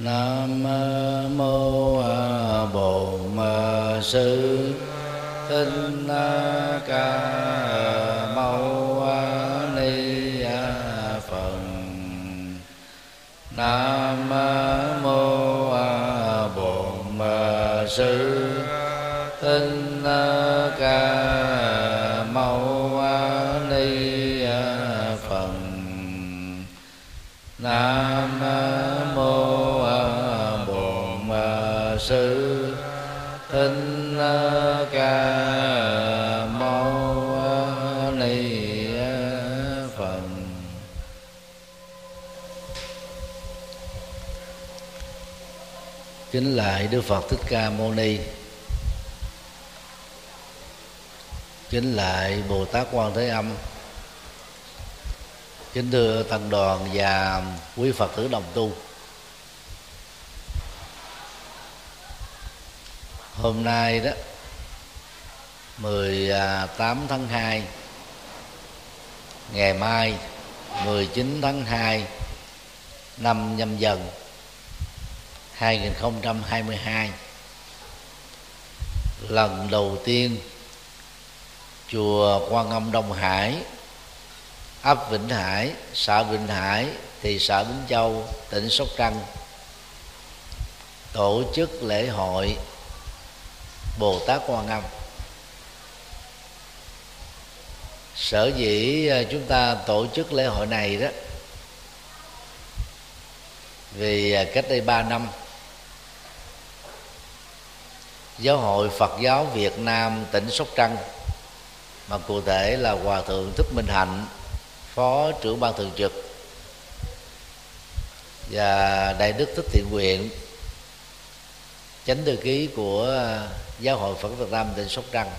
nam mô bổn sư. Thích ca mâu ni phật. Nam mô bổn sư. Tại lại đức phật thích ca mâu ni. Kính lại bồ tát quan thế âm. Kính thưa tăng đoàn và quý phật tử đồng tu. Hôm nay đó 18 tháng 2 ngày mai 19 tháng 2 năm nhâm dần. 2022 lần đầu tiên, chùa Quan Âm Đông Hải, ấp Vĩnh Hải, xã Vĩnh Hải thị xã Bến Châu, tỉnh Sóc Trăng, tổ chức lễ hội Bồ Tát Quan Âm. Sở dĩ à, chúng ta tổ chức lễ hội này đó, vì à, cách đây ba năm giáo hội Phật giáo Việt Nam tỉnh Sóc Trăng, mà cụ thể là hòa thượng Thích Minh Hạnh, phó trưởng ban thường trực, và đại đức Thích Thiện Nguyện, chánh thư ký của giáo hội Phật Việt Nam tỉnh Sóc Trăng,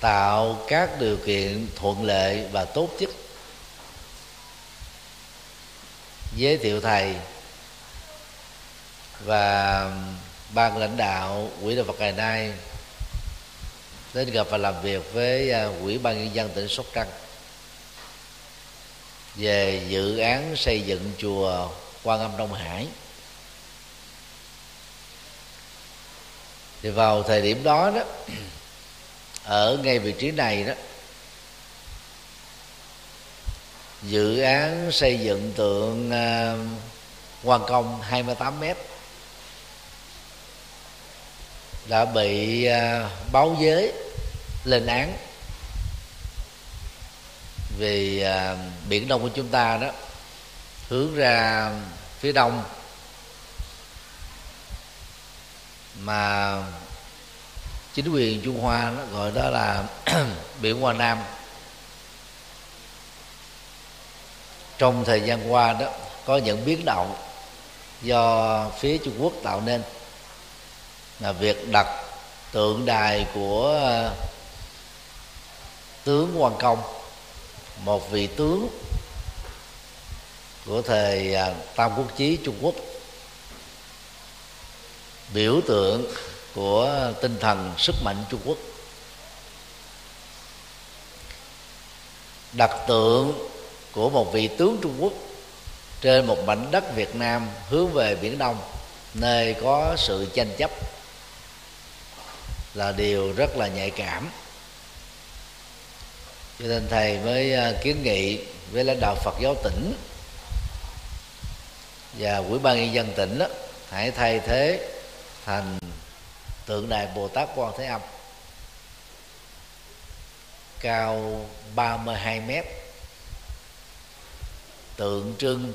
tạo các điều kiện thuận lợi và tốt nhất. Giới thiệu thầy và ban lãnh đạo quỹ đạo Phật ngày nay đến gặp và làm việc với à, quỹ ban nhân dân tỉnh Sóc Trăng về dự án xây dựng chùa Quan Âm Đông Hải. Thì vào thời điểm đó đó, ở ngay vị trí này đó, dự án xây dựng tượng à, quan công 28 mét đã bị à, báo giới lên án. Vì à, biển đông của chúng ta đó hướng ra phía đông mà chính quyền Trung Hoa nó gọi đó là biển Hoa Nam. Trong thời gian qua đó có những biến động do phía Trung Quốc tạo nên là việc đặt tượng đài của ờ, tướng Quan Công, một vị tướng của thời ờ, Tam Quốc chí Trung Quốc. Biểu tượng của tinh thần sức mạnh Trung Quốc. Đặt tượng của một vị tướng Trung Quốc trên một mảnh đất Việt Nam hướng về biển Đông, nơi có sự tranh chấp là điều rất là nhạy cảm. Cho nên thầy mới à, kiến nghị với lãnh đạo Phật giáo tỉnh và quỹ ban nhân dân tỉnh đó, hãy thay thế thành tượng đài Bồ Tát Quan Thế Âm. Cao 32 mét. Tượng trưng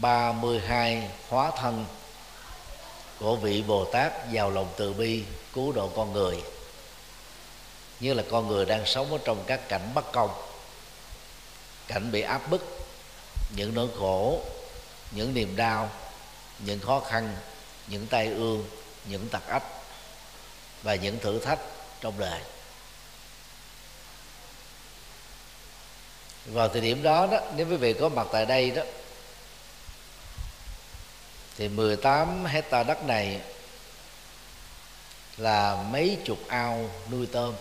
32 hóa thân của vị Bồ Tát giàu lòng từ bi cứu độ con người. Như là con người đang sống ở trong các cảnh bất công. Cảnh bị áp bức, những nỗi khổ, những niềm đau, những khó khăn, những tai ương, những tật ách và những thử thách trong đời. Vào thời điểm đó đó, nếu quý vị có mặt tại đây đó, thì 18 hecta đất này là mấy chục ao nuôi tôm.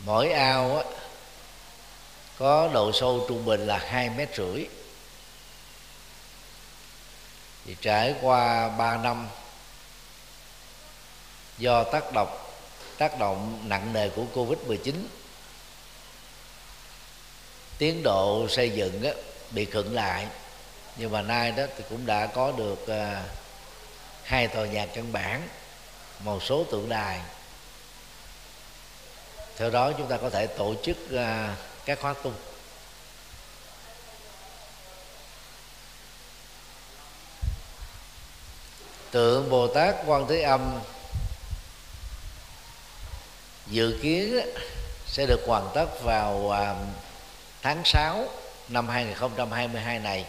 Mỗi ao á, có độ sâu trung bình là hai mét rưỡi. Thì trải qua 3 năm do tác động tác động nặng nề của Covid 19 tiến độ xây dựng á, bị khựng lại. Nhưng mà nay đó thì cũng đã có được à, hai tòa nhà căn bản, một số tượng đài. Theo đó chúng ta có thể tổ chức à, các khóa tu. Tượng bồ tát quan thế âm dự kiến sẽ được hoàn tất vào à, tháng 6 năm 2022 này.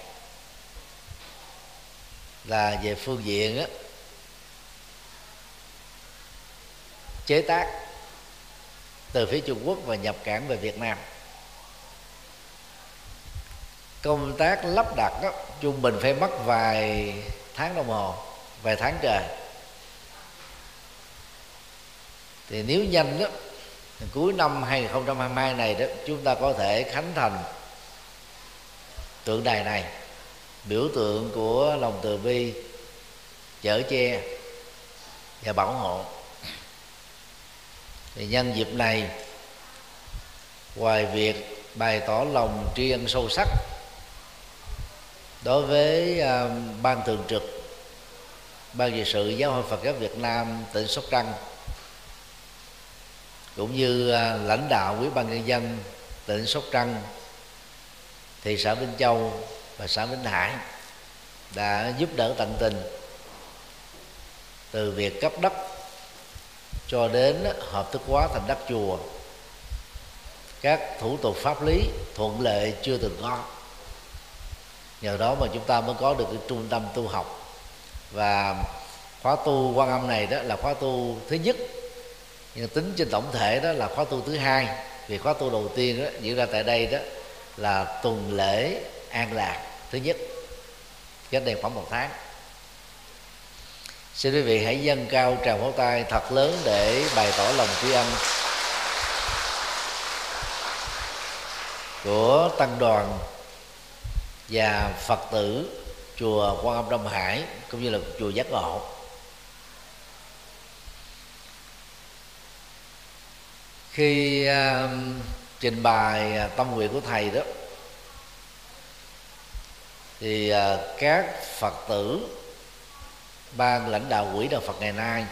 Là về phương diện á, chế tác từ phía Trung Quốc và nhập cảng về Việt Nam. Công tác lắp đặt đó, trung bình phải mất vài tháng đồng hồ vài tháng trời. Thì nếu nhanh đó cuối năm 2022 này đó chúng ta có thể khánh thành tượng đài này biểu tượng của lòng từ bi chở che và bảo hộ thì nhân dịp này ngoài việc bày tỏ lòng tri ân sâu sắc đối với uh, ban thường trực ban trị sự giáo hội phật giáo việt nam tỉnh sóc trăng cũng như uh, lãnh đạo quý ban nhân dân tỉnh sóc trăng thị xã vĩnh châu và xã vĩnh hải đã giúp đỡ tận tình từ việc cấp đất cho đến hợp thức hóa thành đất chùa. Các thủ tục pháp lý, thuận lợi chưa từng có. Nhờ đó mà chúng ta mới có được cái trung tâm tu học. Và khóa tu quan âm này đó là khóa tu thứ nhất. Nhưng tính trên tổng thể đó là khóa tu thứ hai. Vì khóa tu đầu tiên đó, diễn ra tại đây đó là tuần lễ an lạc thứ nhất. Cách đây khoảng một tháng xin quý vị hãy dâng cao tràng pháo tay thật lớn để bày tỏ lòng tri ân của tăng đoàn và phật tử chùa quan âm đông hải cũng như là chùa giác ngộ. Khi uh, trình bày tâm nguyện của thầy đó thì uh, các phật tử ban lãnh đạo quỹ đạo Phật ngày nay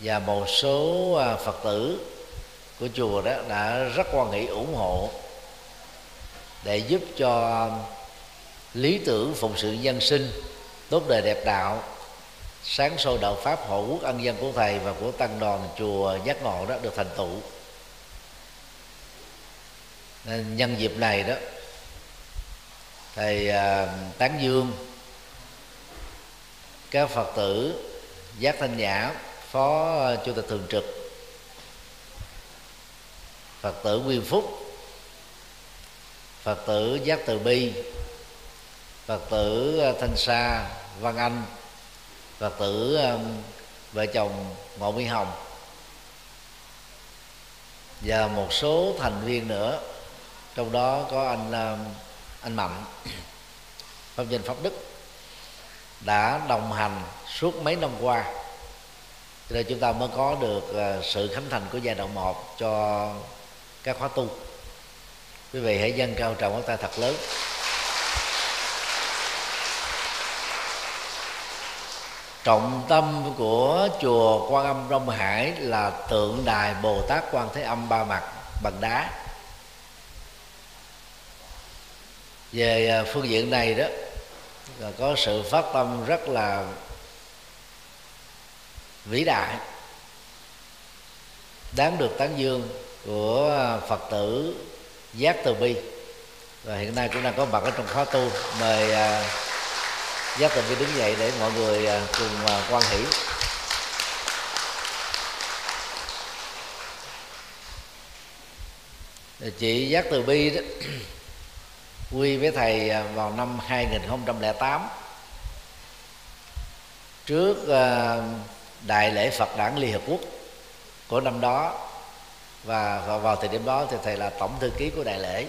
và một số à, Phật tử của chùa đó đã rất quan nghĩ ủng hộ để giúp cho à, lý tưởng phụng sự dân sinh, tốt đời đẹp đạo, sáng sôi đạo pháp hộ quốc ân dân của thầy và của tăng đoàn chùa giác ngộ đó được thành tựu. Nên nhân dịp này đó, thầy à, tán dương các phật tử giác thanh nhã, phó ờ, chủ tịch thường trực. Phật tử nguyên phúc. Phật tử giác từ bi. Phật tử ờ, thanh sa, văn anh. Phật tử vợ chồng ngộ mỹ hồng. Và một số thành viên nữa. Trong đó có anh anh mạnh. Pháp danh pháp đức đã đồng hành suốt mấy năm qua. Cho nên chúng ta mới có được ờ, sự khánh thành của giai đoạn 1 cho các khóa tu. Quý vị hãy dâng cao trọng tay thật lớn. Trọng tâm của chùa quan âm đông hải là tượng đài bồ tát quan thế âm ba mặt bằng đá. Về ờ, phương diện này đó và có sự phát tâm rất là vĩ đại. Đáng được tán dương của phật tử giác từ bi. Và hiện nay cũng đang có mặt ở trong khóa tu. Mời uh, giác từ bi đứng dậy để mọi người uh, cùng uh, quan hỷ. Chị giác từ bi đó quy với thầy à, vào năm 2008 trước à, đại lễ Phật đản Liên Hợp Quốc của năm đó, và vào thời điểm đó thì thầy là tổng thư ký của đại lễ.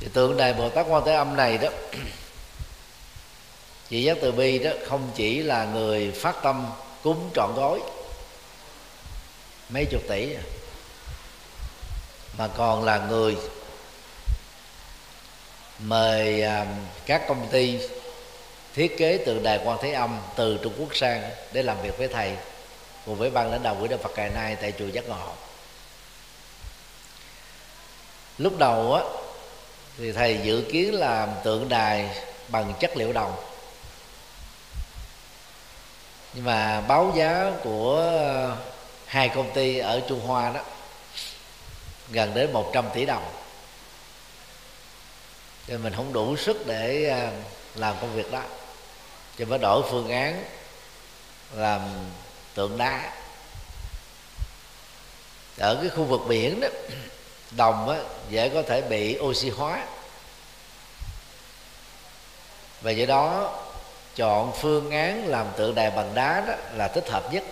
Thì tượng đài bồ tát quan thế âm này đó chị giác từ bi đó không chỉ là người phát tâm cúng trọn gói, mấy chục tỷ mà còn là người mời à, các công ty thiết kế tượng đài quan thế âm, từ trung quốc sang để làm việc với thầy, cùng với ban lãnh đạo quỹ đạo phật ngày nay tại chùa giác ngộ. Lúc đầu á, thì thầy dự kiến làm tượng đài bằng chất liệu đồng. Nhưng mà báo giá của à, hai công ty ở Trung Hoa đó gần đến 100 tỷ đồng. Cho mình không đủ sức để à, làm công việc đó. Cho mới đổi phương án làm tượng đá. Ở cái khu vực biển đó đồng á, dễ có thể bị oxy hóa. Và do đó chọn phương án làm tượng đài bằng đá đó là thích hợp nhất.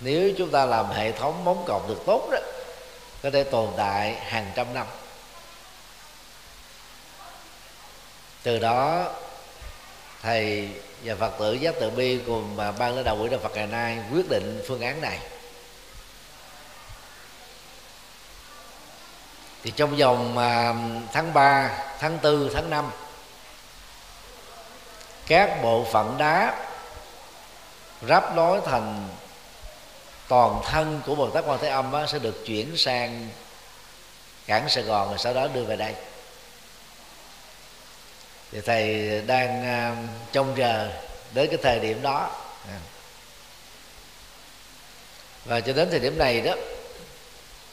Nếu chúng ta làm hệ thống móng cọc được tốt đó có thể tồn tại hàng trăm năm. Từ đó thầy và phật tử giác tự bi cùng ban lãnh đạo quỹ đạo phật ngày nay quyết định phương án này. Thì trong vòng à, tháng 3, tháng 4, tháng 5 các bộ phận đá ráp nối thành toàn thân của Bồ Tát Quan Thế Âm á, sẽ được chuyển sang cảng Sài Gòn rồi sau đó đưa về đây. Thì thầy đang à, trông chờ đến cái thời điểm đó. À. Và cho đến thời điểm này đó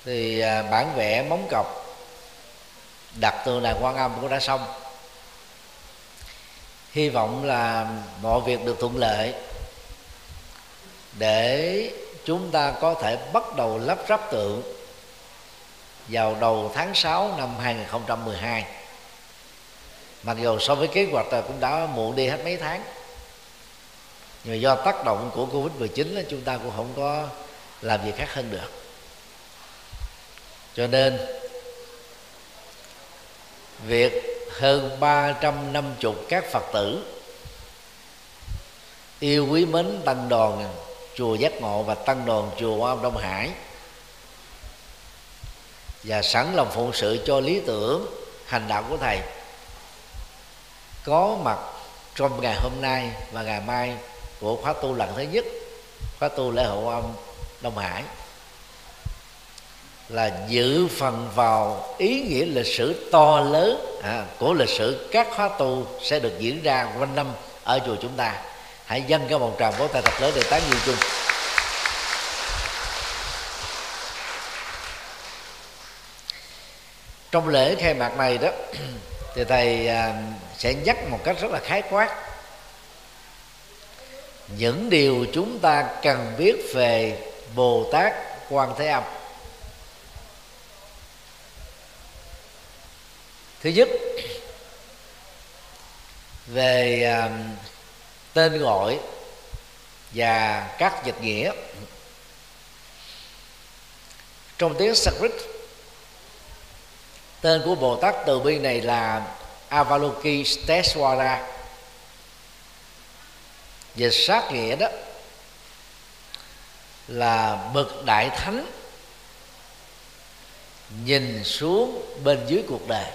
thì à, bản vẽ móng cọc đặt tượng đài quan âm cũng đã xong. Hy vọng là mọi việc được thuận lợi để chúng ta có thể bắt đầu lắp ráp tượng vào đầu tháng 6 năm 2012 mặc dù so với kế hoạch là cũng đã muộn đi hết mấy tháng, nhưng mà do tác động của covid 19 chúng ta cũng không có làm gì khác hơn được. Cho nên, việc hơn 350 các Phật tử yêu quý mến tăng đoàn chùa Giác Ngộ và tăng đoàn chùa Hoa Đông Hải. Và sẵn lòng phụng sự cho lý tưởng hành đạo của thầy. Có mặt trong ngày hôm nay và ngày mai của khóa tu lần thứ nhất khóa tu lễ hội âm Đông Hải là dự phần vào ý nghĩa lịch sử to lớn à, của lịch sử các khóa tu sẽ được diễn ra quanh năm ở chùa chúng ta hãy dâng cái một tràng vỗ tay thật lớn để tán dương chung. Trong lễ khai mạc này đó, thì thầy à, sẽ nhắc một cách rất là khái quát. Những điều chúng ta cần biết về bồ tát quan thế âm. Thứ nhất, về à, tên gọi và các dịch nghĩa. Trong tiếng Sanskrit, tên của Bồ Tát từ bi này là Avalokiteshvara dịch sát nghĩa đó là bậc đại thánh nhìn xuống bên dưới cuộc đời.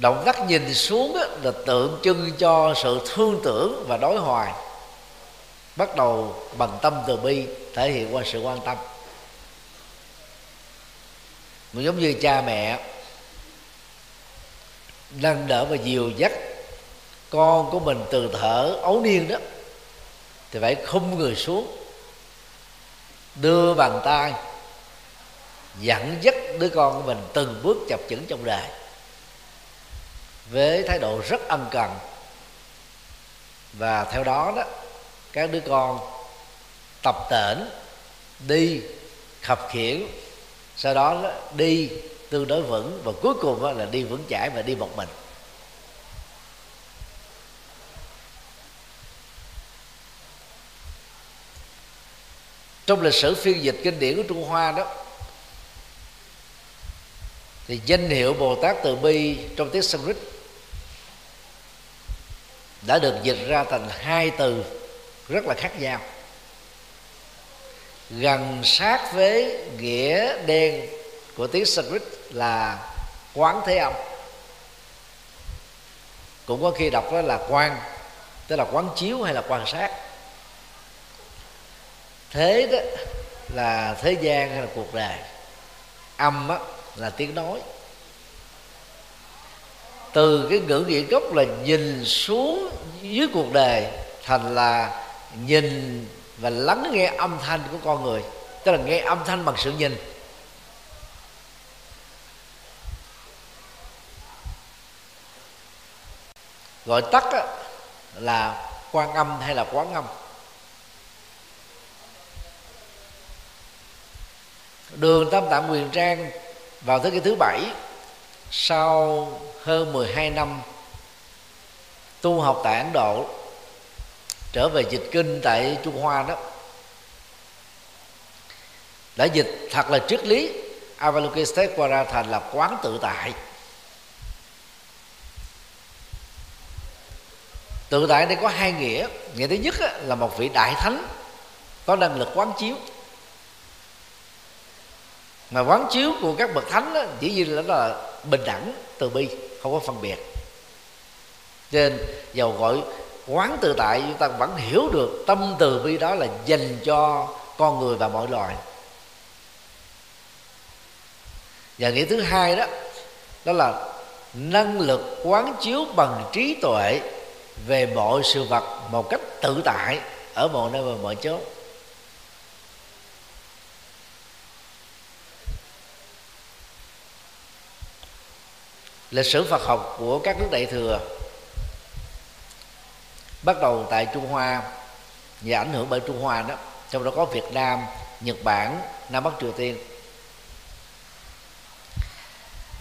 Động tác nhìn xuống là tượng trưng cho sự thương tưởng và đối hoài. Bắt đầu bằng tâm từ bi thể hiện qua sự quan tâm. Mình giống như cha mẹ, nâng đỡ và dìu dắt con của mình từ thở ấu niên đó, thì phải khung người xuống, đưa bàn tay, dẫn dắt đứa con của mình từng bước chập chững trong đời với thái độ rất ân cần. Và theo đó đó các đứa con tập tễnh đi khập khiển sau đó, đó đi tương đối vững và cuối cùng đó là đi vững chãi và đi một mình. Trong lịch sử phiên dịch kinh điển của trung hoa đó thì danh hiệu bồ tát từ bi trong tiếng sanskrit đã được dịch ra thành hai từ rất là khác nhau. Gần sát với nghĩa đen của tiếng Sanskrit là quán thế âm. Cũng có khi đọc đó là quan tức là quán chiếu hay là quan sát. Thế đó là thế gian hay là cuộc đời. Âm đó là tiếng nói từ cái ngữ nghĩa gốc là nhìn xuống dưới cuộc đời, thành là nhìn và lắng nghe âm thanh của con người, tức là nghe âm thanh bằng sự nhìn. Gọi tắt là quan âm hay là quán âm? Đường tam tạng quyền trang vào thế kỷ thứ bảy sau hơn 12 năm tu học tại Ấn Độ trở về dịch kinh tại Trung Hoa đó đã dịch thật là triết lý. Avalokiteshvara thành là quán tự tại. Tự tại đây có hai nghĩa. Nghĩa thứ nhất là một vị đại thánh có năng lực quán chiếu. Mà quán chiếu của các bậc thánh đó, chỉ như là, là bình đẳng từ bi, không có phân biệt. Cho nên dầu gọi quán tự tại, chúng ta vẫn hiểu được tâm từ bi đó là dành cho con người và mọi loài. Và nghĩa thứ hai đó đó là năng lực quán chiếu bằng trí tuệ về mọi sự vật một cách tự tại ở mọi nơi và mọi chỗ lịch sử Phật học của các nước đại thừa bắt đầu tại Trung Hoa và ảnh hưởng bởi Trung Hoa đó. Trong đó có Việt Nam Nhật Bản Nam Bắc Triều Tiên.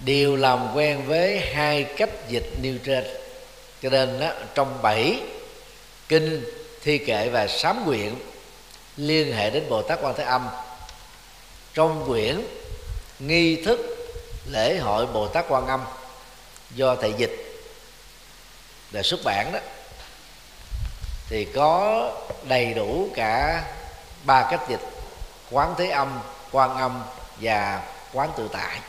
Đều làm quen với hai cách dịch nêu trên. Cho nên đó, trong bảy kinh thi kệ và sám nguyện liên hệ đến bồ tát quan thế âm trong quyển nghi thức lễ hội bồ tát quan âm do thầy dịch để xuất bản đó, thì có đầy đủ cả ba cách dịch, quán thế âm, quan âm và quán tự tại.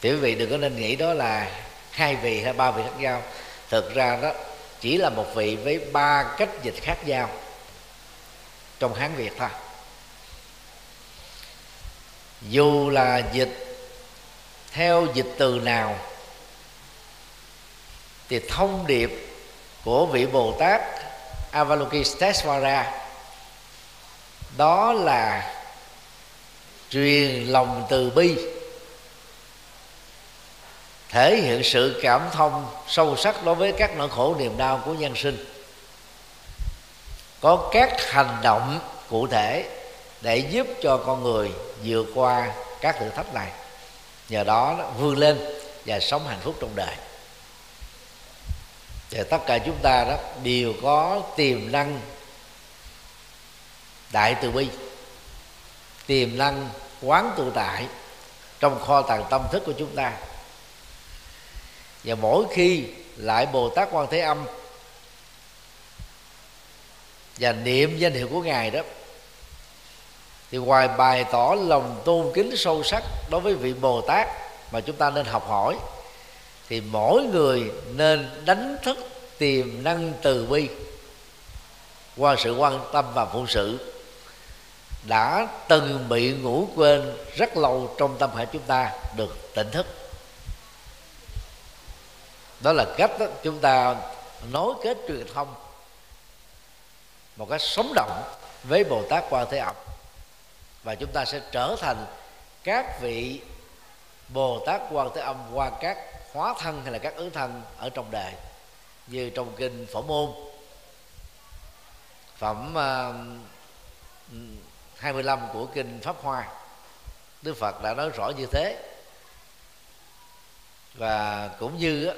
Thì quý vị đừng có nên nghĩ đó là hai vị hay ba vị khác nhau. Thực ra đó, chỉ là một vị với ba cách dịch khác nhau trong hán việt thôi. Dù là dịch theo dịch từ nào thì thông điệp của vị bồ tát avalokiteshvara đó là truyền lòng từ bi, thể hiện sự cảm thông sâu sắc đối với các nỗi khổ niềm đau của nhân sinh. Có các hành động cụ thể để giúp cho con người vượt qua các thử thách này, nhờ đó vươn lên và sống hạnh phúc trong đời và tất cả chúng ta đó đều có tiềm năng đại từ bi, tiềm năng quán tự tại trong kho tàng tâm thức của chúng ta. Và mỗi khi lại bồ tát quan thế âm và niệm danh hiệu của ngài đó, thì ngoài bày tỏ lòng tôn kính sâu sắc đối với vị bồ tát mà chúng ta nên học hỏi thì mỗi người nên đánh thức tiềm năng từ bi. Qua sự quan tâm và phụng sự đã từng bị ngủ quên rất lâu trong tâm hệ chúng ta được tỉnh thức. Đó là cách đó, chúng ta nối kết truyền thông một cách sống động với bồ tát quan thế âm. Và chúng ta sẽ trở thành các vị bồ tát quan thế âm qua các hóa thân hay là các ứng thân ở trong đời như trong kinh phổ môn. Phẩm um, uh, 25 của kinh pháp hoa đức phật đã nói rõ như thế. Và cũng như uh,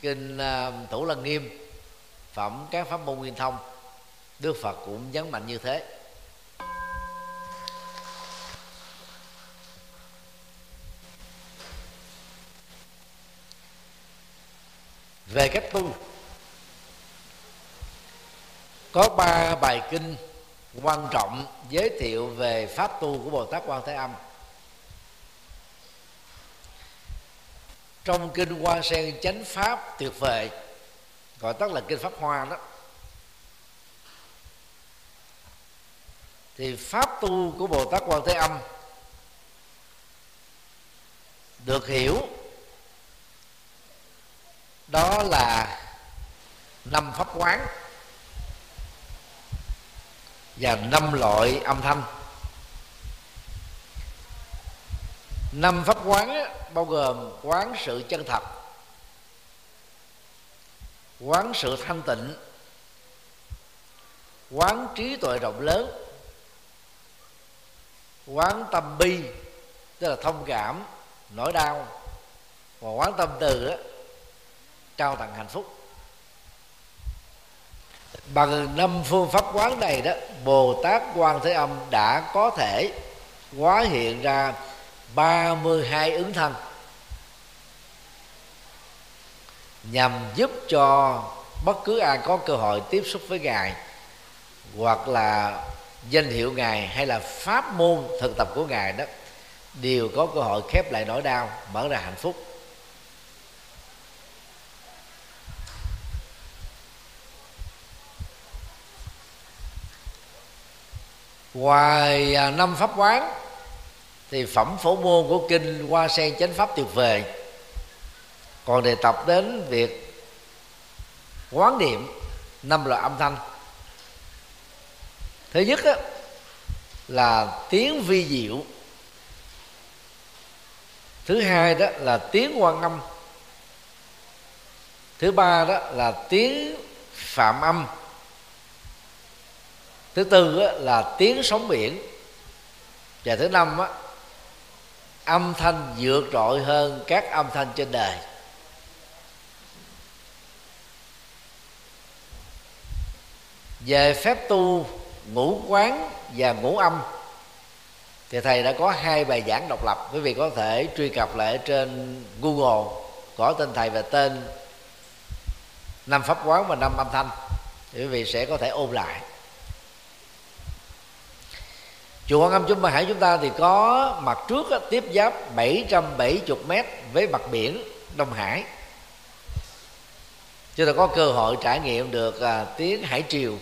kinh um, uh, thủ lăng nghiêm phẩm các pháp môn nguyên thông đức phật cũng nhấn mạnh như thế. Về cách tu có ba bài kinh quan trọng giới thiệu về pháp tu của bồ tát quan thế âm. Trong kinh hoa sen chánh pháp tuyệt vời, gọi tắt là kinh pháp hoa đó, thì pháp tu của bồ tát quan thế âm được hiểu đó là năm pháp quán và năm loại âm thanh. Năm pháp quán bao gồm quán sự chân thật quán sự thanh tịnh quán trí tuệ rộng lớn quán tâm bi tức là thông cảm nỗi đau. Và quán tâm từ đó, trao tặng hạnh phúc. Bằng năm phương pháp quán này đó, bồ tát quan thế âm đã có thể hóa hiện ra 32 ứng thân, nhằm giúp cho bất cứ ai có cơ hội tiếp xúc với ngài hoặc là danh hiệu ngài hay là pháp môn thực tập của ngài đó, đều có cơ hội khép lại nỗi đau, mở ra hạnh phúc. Ngoài à, năm pháp quán, thì phẩm phổ môn của kinh hoa sen chánh pháp tuyệt vời. Còn đề tập đến việc quán niệm năm loại âm thanh. Thứ nhất đó là tiếng vi diệu. Thứ hai đó là tiếng quan âm. Thứ ba đó là tiếng phạm âm thứ tư là tiếng sóng biển. Và thứ năm á, âm thanh vượt trội hơn các âm thanh trên đời. Về phép tu ngũ quán và ngũ âm thì thầy đã có hai bài giảng độc lập. Quý vị có thể truy cập lại trên google có tên thầy và tên năm pháp quán và năm âm thanh. Thì quý vị sẽ có thể ôn lại chùa Quan Âm Chúng Ba Hải chúng ta thì có mặt trước á, tiếp giáp 770 mét với mặt biển Đông Hải. Chúng ta có cơ hội trải nghiệm được à, tiếng hải triều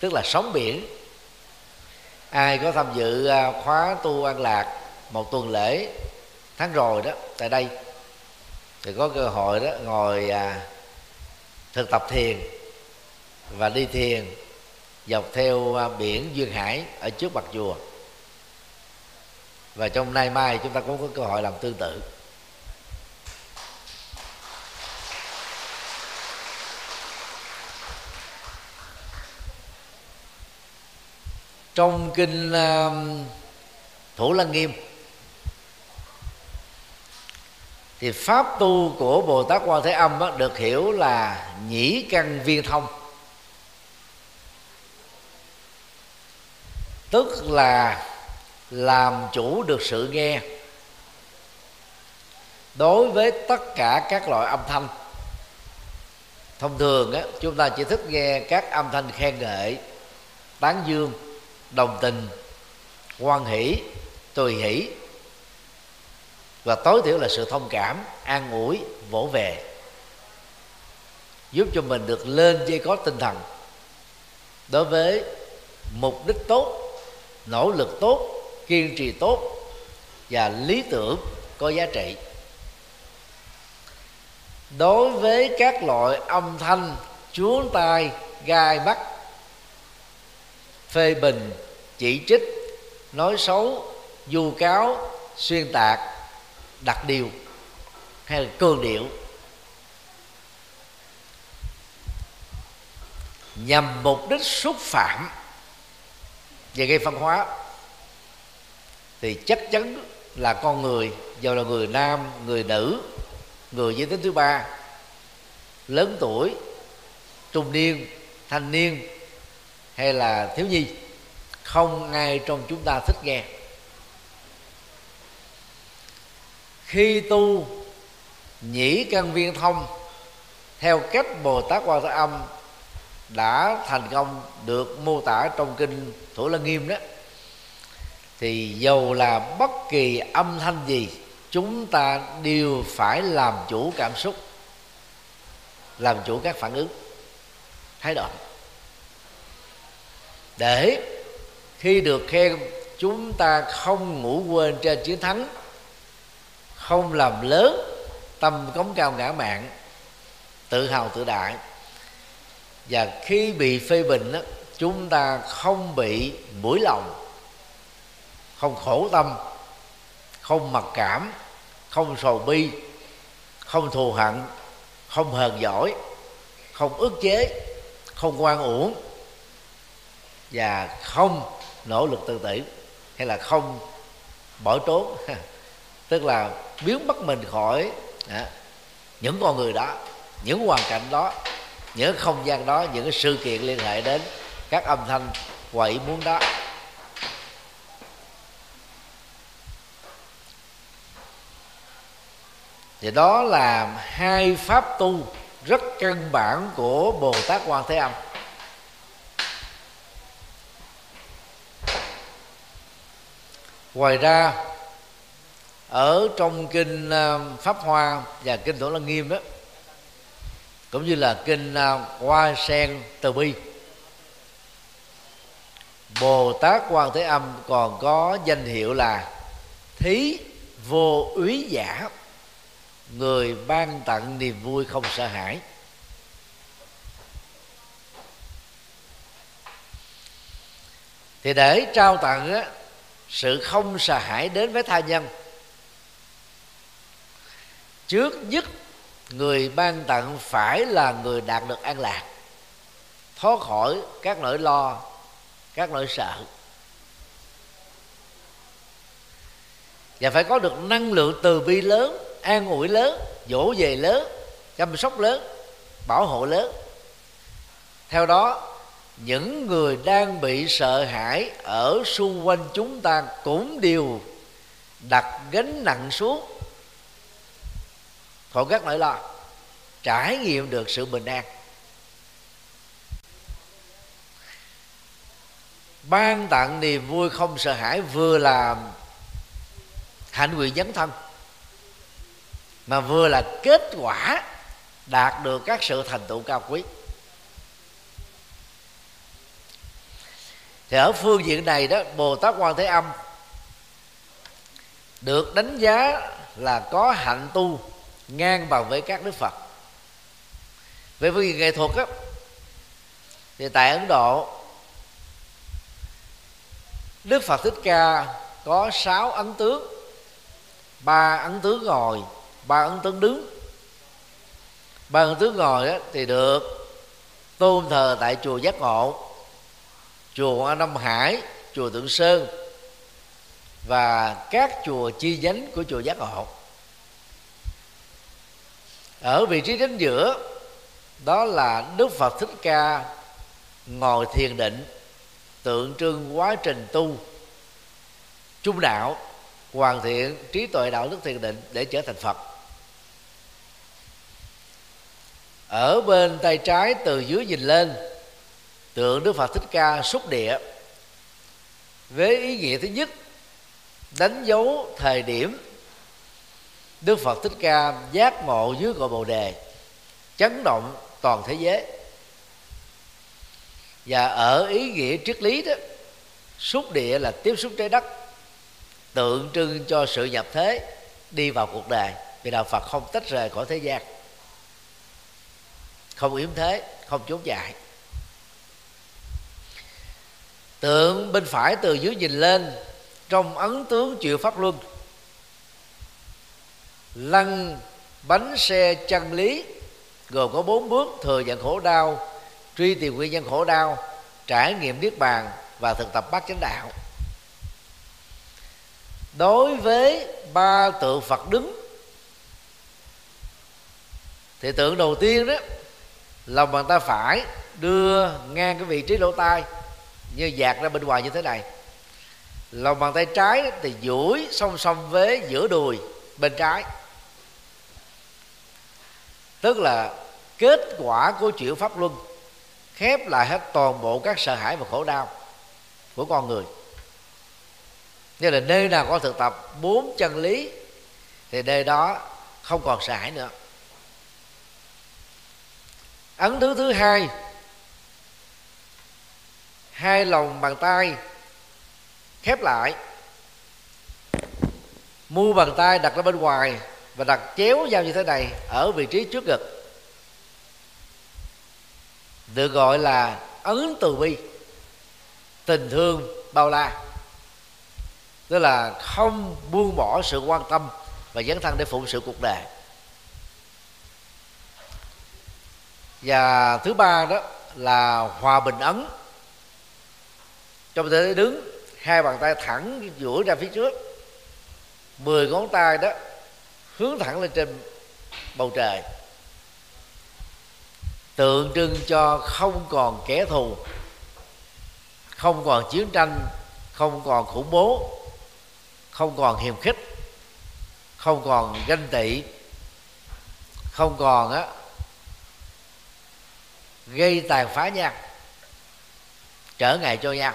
tức là sóng biển. Ai có tham dự à, khóa tu an lạc một tuần lễ tháng rồi đó tại đây thì có cơ hội đó ngồi à, thực tập thiền và đi thiền dọc theo à, biển duyên hải ở trước mặt chùa. Và trong nay mai chúng ta cũng có cơ hội làm tương tự. Trong kinh à, thủ lăng nghiêm, thì pháp tu của bồ tát quan thế âm được hiểu là nhĩ căn viên thông. Tức là làm chủ được sự nghe. Đối với tất cả các loại âm thanh thông thường á, chúng ta chỉ thích nghe các âm thanh khen ngợi tán dương đồng tình quan hỷ tùy hỷ. Và tối thiểu là sự thông cảm an ủi vỗ về. Giúp cho mình được lên dây có tinh thần. Đối với mục đích tốt nỗ lực tốt, kiên trì tốt và lý tưởng có giá trị. Đối với các loại âm thanh chuốn tai, gai mắt, phê bình, chỉ trích, nói xấu du cáo, xuyên tạc, đặt điều hay là cương điệu. Nhằm mục đích xúc phạm về gây văn hóa, thì chắc chắn là con người, dù là người nam, người nữ, người giới tính thứ ba, lớn tuổi, trung niên, thanh niên hay là thiếu nhi, không ai trong chúng ta thích nghe. Khi tu nhĩ căn viên thông, theo cách bồ tát quan thế âm đã thành công được mô tả trong kinh thủ lăng nghiêm đó, thì dầu là bất kỳ âm thanh gì, chúng ta đều phải làm chủ cảm xúc, làm chủ các phản ứng, thái độ. Để khi được khen, chúng ta không ngủ quên trên chiến thắng, không làm lớn tâm cống cao ngã mạng, tự hào tự đại và khi bị phê bình đó, chúng ta không bị mũi lòng không khổ tâm không mặc cảm không sầu bi không thù hận không hờn giỏi không ức chế không quan uổng và không nỗ lực tự tử hay là không bỏ trốn. Tức là biến mất mình khỏi à, những con người đó những hoàn cảnh đó những không gian đó, những cái sự kiện liên hệ đến các âm thanh quậy muốn đó. Thì đó là hai pháp tu rất căn bản của bồ tát quan thế âm. Ngoài ra, ở trong kinh ờ, pháp hoa và kinh tổ lăng nghiêm đó cũng như là kinh à, hoa sen từ bi. Bồ tát quan thế âm còn có danh hiệu là thí vô úy giả người ban tặng niềm vui không sợ hãi. Thì để trao tặng á, sự không sợ hãi đến với tha nhân trước nhất người ban tặng phải là người đạt được an lạc, thoát khỏi các nỗi lo, các nỗi sợ. Và phải có được năng lượng từ bi lớn, an ủi lớn, dỗ về lớn, chăm sóc lớn, bảo hộ lớn. Theo đó, những người đang bị sợ hãi ở xung quanh chúng ta cũng đều đặt gánh nặng xuống khỏi các nỗi lo trải nghiệm được sự bình an. Ban tặng niềm vui không sợ hãi vừa là hạnh nguyện dấn thân, mà vừa là kết quả đạt được các sự thành tựu cao quý. Thì ở phương diện này đó, bồ tát quan thế âm được đánh giá là có hạnh tu ngang bằng với các đức phật. Về phương diện nghệ thuật á thì tại ấn độ đức phật thích ca có sáu ấn tướng ba ấn tướng ngồi ba ấn tướng đứng. Ba ấn tướng ngồi á, thì được tôn thờ tại chùa giác ngộ chùa An Nam Hải chùa Tượng Sơn và các chùa chi nhánh của chùa Giác Ngộ ở vị trí chính giữa, đó là Đức Phật Thích Ca ngồi thiền định, tượng trưng quá trình tu, trung đạo, hoàn thiện trí tuệ đạo đức thiền định để trở thành Phật. Ở bên tay trái từ dưới nhìn lên, tượng đức phật thích ca xúc địa, với ý nghĩa thứ nhất, đánh dấu thời điểm đức phật thích ca giác ngộ dưới cội bồ đề, chấn động toàn thế giới. Và ở ý nghĩa triết lý đó, xúc địa là tiếp xúc trái đất, tượng trưng cho sự nhập thế, đi vào cuộc đời. Vì đạo phật không tách rời khỏi thế gian, không yếm thế, không trốn chạy tượng bên phải từ dưới nhìn lên, trong ấn tướng chịu pháp luân lăn bánh xe chân lý, gồm có bốn bước thừa nhận khổ đau, truy tìm nguyên nhân khổ đau, trải nghiệm niết bàn và thực tập bát chánh đạo. Đối với ba tượng phật đứng, thì tượng đầu tiên đó, lòng bàn tay phải đưa ngang cái vị trí lỗ tai, như dạt ra bên ngoài như thế này. Lòng bàn tay trái thì duỗi song song với giữa đùi bên trái tức là kết quả của chuyển pháp luân khép lại hết toàn bộ các sợ hãi và khổ đau của con người. Như là nơi nào có thực tập bốn chân lý, thì nơi đó không còn sợ hãi nữa. Ấn thứ thứ hai hai lòng bàn tay khép lại, mu bàn tay đặt ra bên ngoài và đặt chéo dao như thế này ở vị trí trước ngực. Được gọi là ấn từ bi, tình thương bao la. Tức là không buông bỏ sự quan tâm và dấn thân để phụng sự cuộc đời. Và thứ ba đó là hòa bình ấn. Trong tư thế đứng, hai bàn tay thẳng duỗi ra phía trước, mười ngón tay đó hướng thẳng lên trên bầu trời. Tượng trưng cho không còn kẻ thù, không còn chiến tranh, không còn khủng bố, không còn hiềm khích, không còn ganh tị, không còn á, gây tàn phá nhau trở ngại cho nhau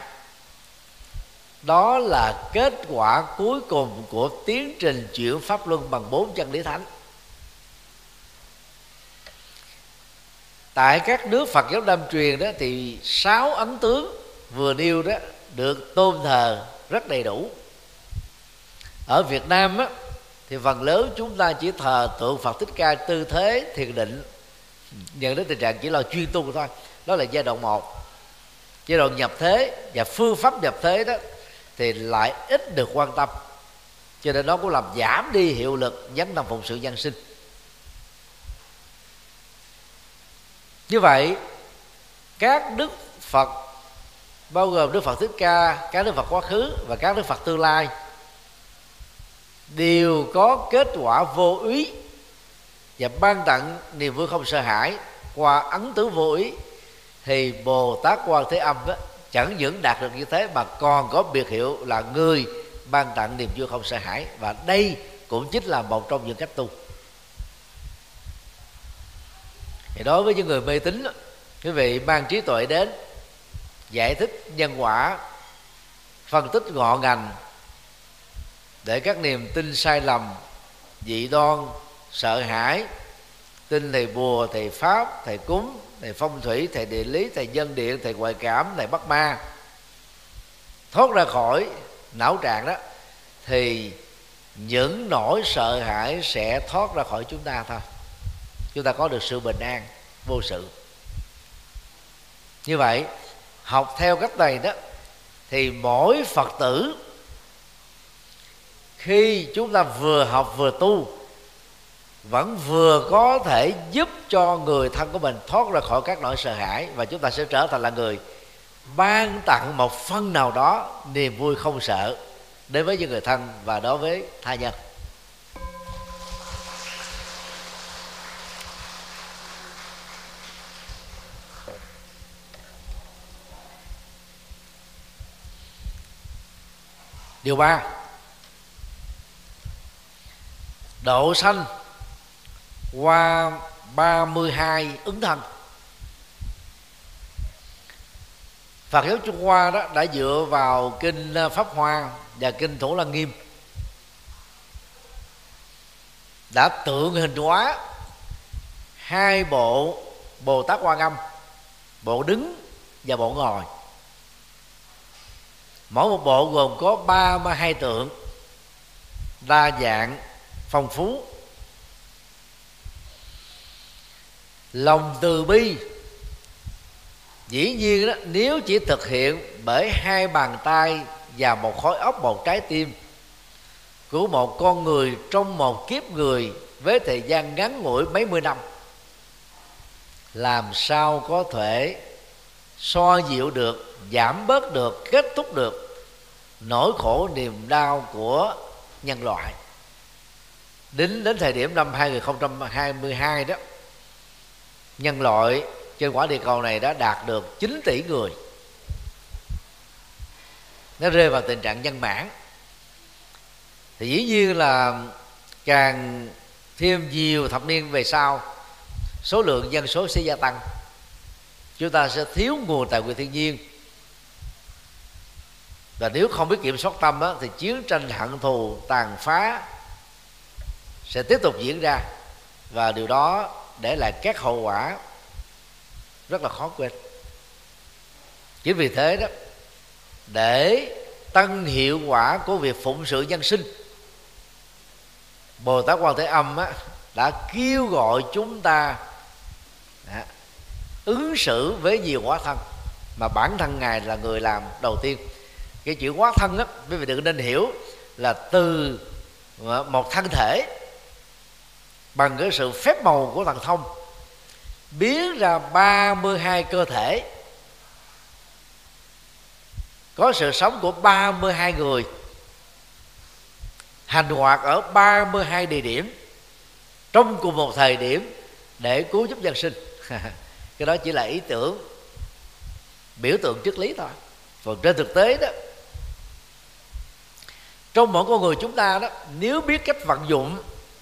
đó là kết quả cuối cùng của tiến trình chuyển pháp luân bằng bốn chân lý thánh. Tại các nước Phật giáo Nam truyền đó thì sáu ấn tướng vừa nêu đó được tôn thờ rất đầy đủ. Ở Việt Nam á, thì phần lớn chúng ta chỉ thờ tượng Phật Thích Ca tư thế thiền định. Nhận đến tình trạng chỉ là chuyên tu thôi đó là giai đoạn một. Giai đoạn nhập thế và phương pháp nhập thế đó thì lại ít được quan tâm. Cho nên nó cũng làm giảm đi hiệu lực dấn tâm phụng sự dân sinh. Như vậy các đức phật bao gồm đức phật thích ca các đức phật quá khứ và các đức phật tương lai đều có kết quả vô ý và ban tặng niềm vui không sợ hãi. Qua ấn tứ vô ý thì bồ tát quan thế âm đó, chẳng những đạt được như thế, mà còn có biệt hiệu là người ban tặng niềm vui không sợ hãi. Và đây cũng chính là một trong những cách tu. Thì đối với những người mê tín quý vị mang trí tuệ đến, giải thích nhân quả, phân tích ngọn ngành để các niềm tin sai lầm, dị đoan, sợ hãi, tin thầy bùa thầy pháp thầy cúng thầy phong thủy, thầy địa lý, thầy dân điện thầy ngoại cảm, thầy bắt ma. Thoát ra khỏi não trạng đó, thì những nỗi sợ hãi sẽ thoát ra khỏi chúng ta thôi. Chúng ta có được sự bình an, vô sự. Như vậy, học theo cách này đó, thì mỗi phật tử, khi chúng ta vừa học vừa tu vẫn vừa có thể giúp cho người thân của mình thoát ra khỏi các nỗi sợ hãi và chúng ta sẽ trở thành là người ban tặng một phần nào đó niềm vui không sợ đến với những người thân và đối với tha nhân. Điều ba, độ sanh qua 32 ứng thân. Phật giáo Trung Hoa đó đã dựa vào kinh ờ, Pháp Hoa và kinh Thủ Lăng Nghiêm. Đã tượng hình hóa hai bộ Bồ Tát Quan Âm, bộ đứng và bộ ngồi. Mỗi một bộ gồm có ba mươi hai tượng, đa dạng, phong phú. Lòng từ bi. Dĩ nhiên đó, nếu chỉ thực hiện bởi hai bàn tay và một khối óc, một trái tim của một con người trong một kiếp người với thời gian ngắn ngủi mấy mươi năm, làm sao có thể so dịu được, giảm bớt được, kết thúc được nỗi khổ niềm đau của nhân loại. Đến đến thời điểm năm 2022 đó nhân loại trên quả địa cầu này đã đạt được 9 tỷ người. Nó rơi vào tình trạng nhân mãn. Thì dĩ nhiên là càng thêm nhiều thập niên về sau số lượng dân số sẽ gia tăng. Chúng ta sẽ thiếu nguồn tài nguyên thiên nhiên. Và nếu không biết kiểm soát tâm đó, thì chiến tranh hận thù tàn phá sẽ tiếp tục diễn ra. Và điều đó để lại các hậu quả rất là khó quên. Chính vì thế đó để tăng hiệu quả của việc phụng sự nhân sinh bồ tát quan thế âm á, đã kêu gọi chúng ta à, ứng xử với nhiều hóa thân mà bản thân ngài là người làm đầu tiên. Cái chữ hóa thân á quý vị đừng nên hiểu là từ à, một thân thể bằng cái sự phép màu của thần thông, biến ra 32 cơ thể. Có sự sống của 32 người, hành hoạt ở 32 địa điểm, trong cùng một thời điểm để cứu giúp dân sinh. Cái đó chỉ là ý tưởng, biểu tượng triết lý thôi. Còn trên thực tế đó, trong mỗi con người chúng ta đó, nếu biết cách vận dụng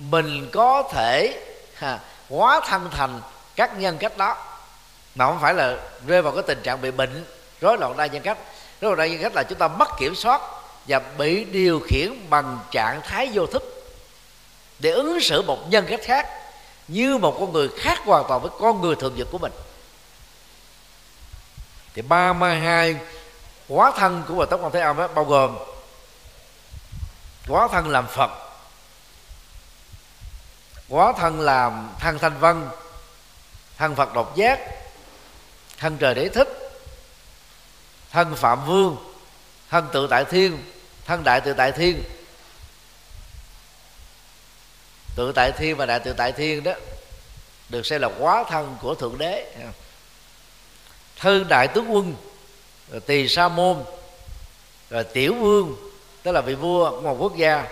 mình có thể ha, hóa thân thành các nhân cách đó. Mà không phải là rơi vào cái tình trạng bị bệnh rối loạn đa nhân cách. Rối loạn đa nhân cách là chúng ta mất kiểm soát và bị điều khiển bằng trạng thái vô thức để ứng xử một nhân cách khác như một con người khác hoàn toàn với con người thường nhật của mình. Thì ba mươi hai hóa thân của Bồ Tát Quan Thế Âm đó, bao gồm hóa thân làm Phật hóa thân làm, thân thanh văn, thân Phật độc giác, thân trời đế thích, thân phạm vương, thân tự tại thiên, thân đại tự tại thiên. Tự tại thiên và đại tự tại thiên đó, được xem là quá thân của thượng đế. Thư đại tướng quân, rồi tỳ sa môn, rồi tiểu vương, tức là vị vua của một quốc gia,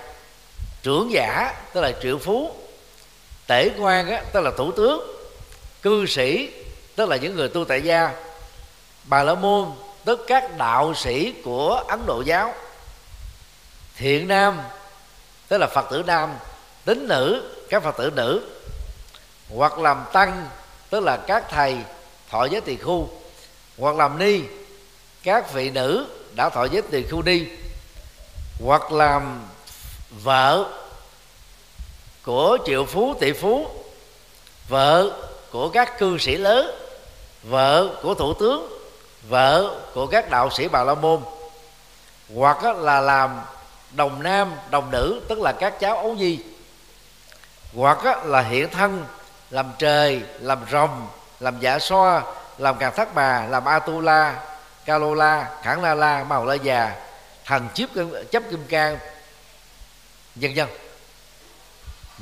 trưởng giả, tức là triệu phú tể quan á, tức là thủ tướng cư sĩ tức là những người tu tại gia bà la môn tức các đạo sĩ của ấn độ giáo. Thiện nam tức là phật tử nam tín nữ các phật tử nữ hoặc làm tăng tức là các thầy thọ giới tỳ khu hoặc làm ni các vị nữ đã thọ giới tỳ khu ni hoặc làm vợ của triệu phú tỷ phú, vợ của các cư sĩ lớn, vợ của thủ tướng, vợ của các đạo sĩ bà la môn, hoặc là làm đồng nam, đồng nữ, tức là các cháu ấu nhi, hoặc là hiện thân, làm trời, làm rồng, làm dạ xoa, làm càng thác bà, làm atula calola khẳng la la màu la già thần chiếp chấp kim cang, vân vân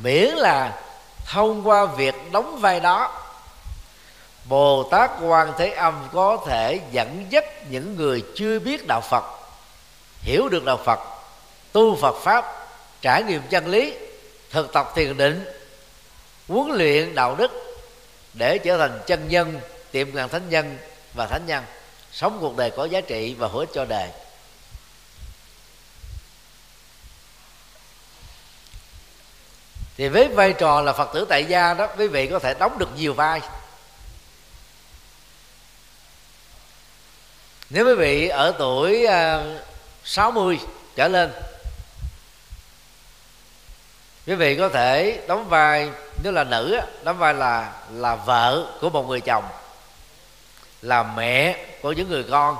miễn là thông qua việc đóng vai đó bồ tát quan thế âm có thể dẫn dắt những người chưa biết đạo phật, hiểu được đạo phật, tu phật pháp, trải nghiệm chân lý, thực tập thiền định, huấn luyện đạo đức để trở thành chân nhân, tiệm cận thánh nhân và thánh nhân. Sống cuộc đời có giá trị và hữu ích cho đời. Thì với vai trò là phật tử tại gia đó, quý vị có thể đóng được nhiều vai. Nếu quý vị ở tuổi ờ, 60 trở lên, quý vị có thể đóng vai, nếu là nữ đóng vai là là vợ của một người chồng, là mẹ của những người con,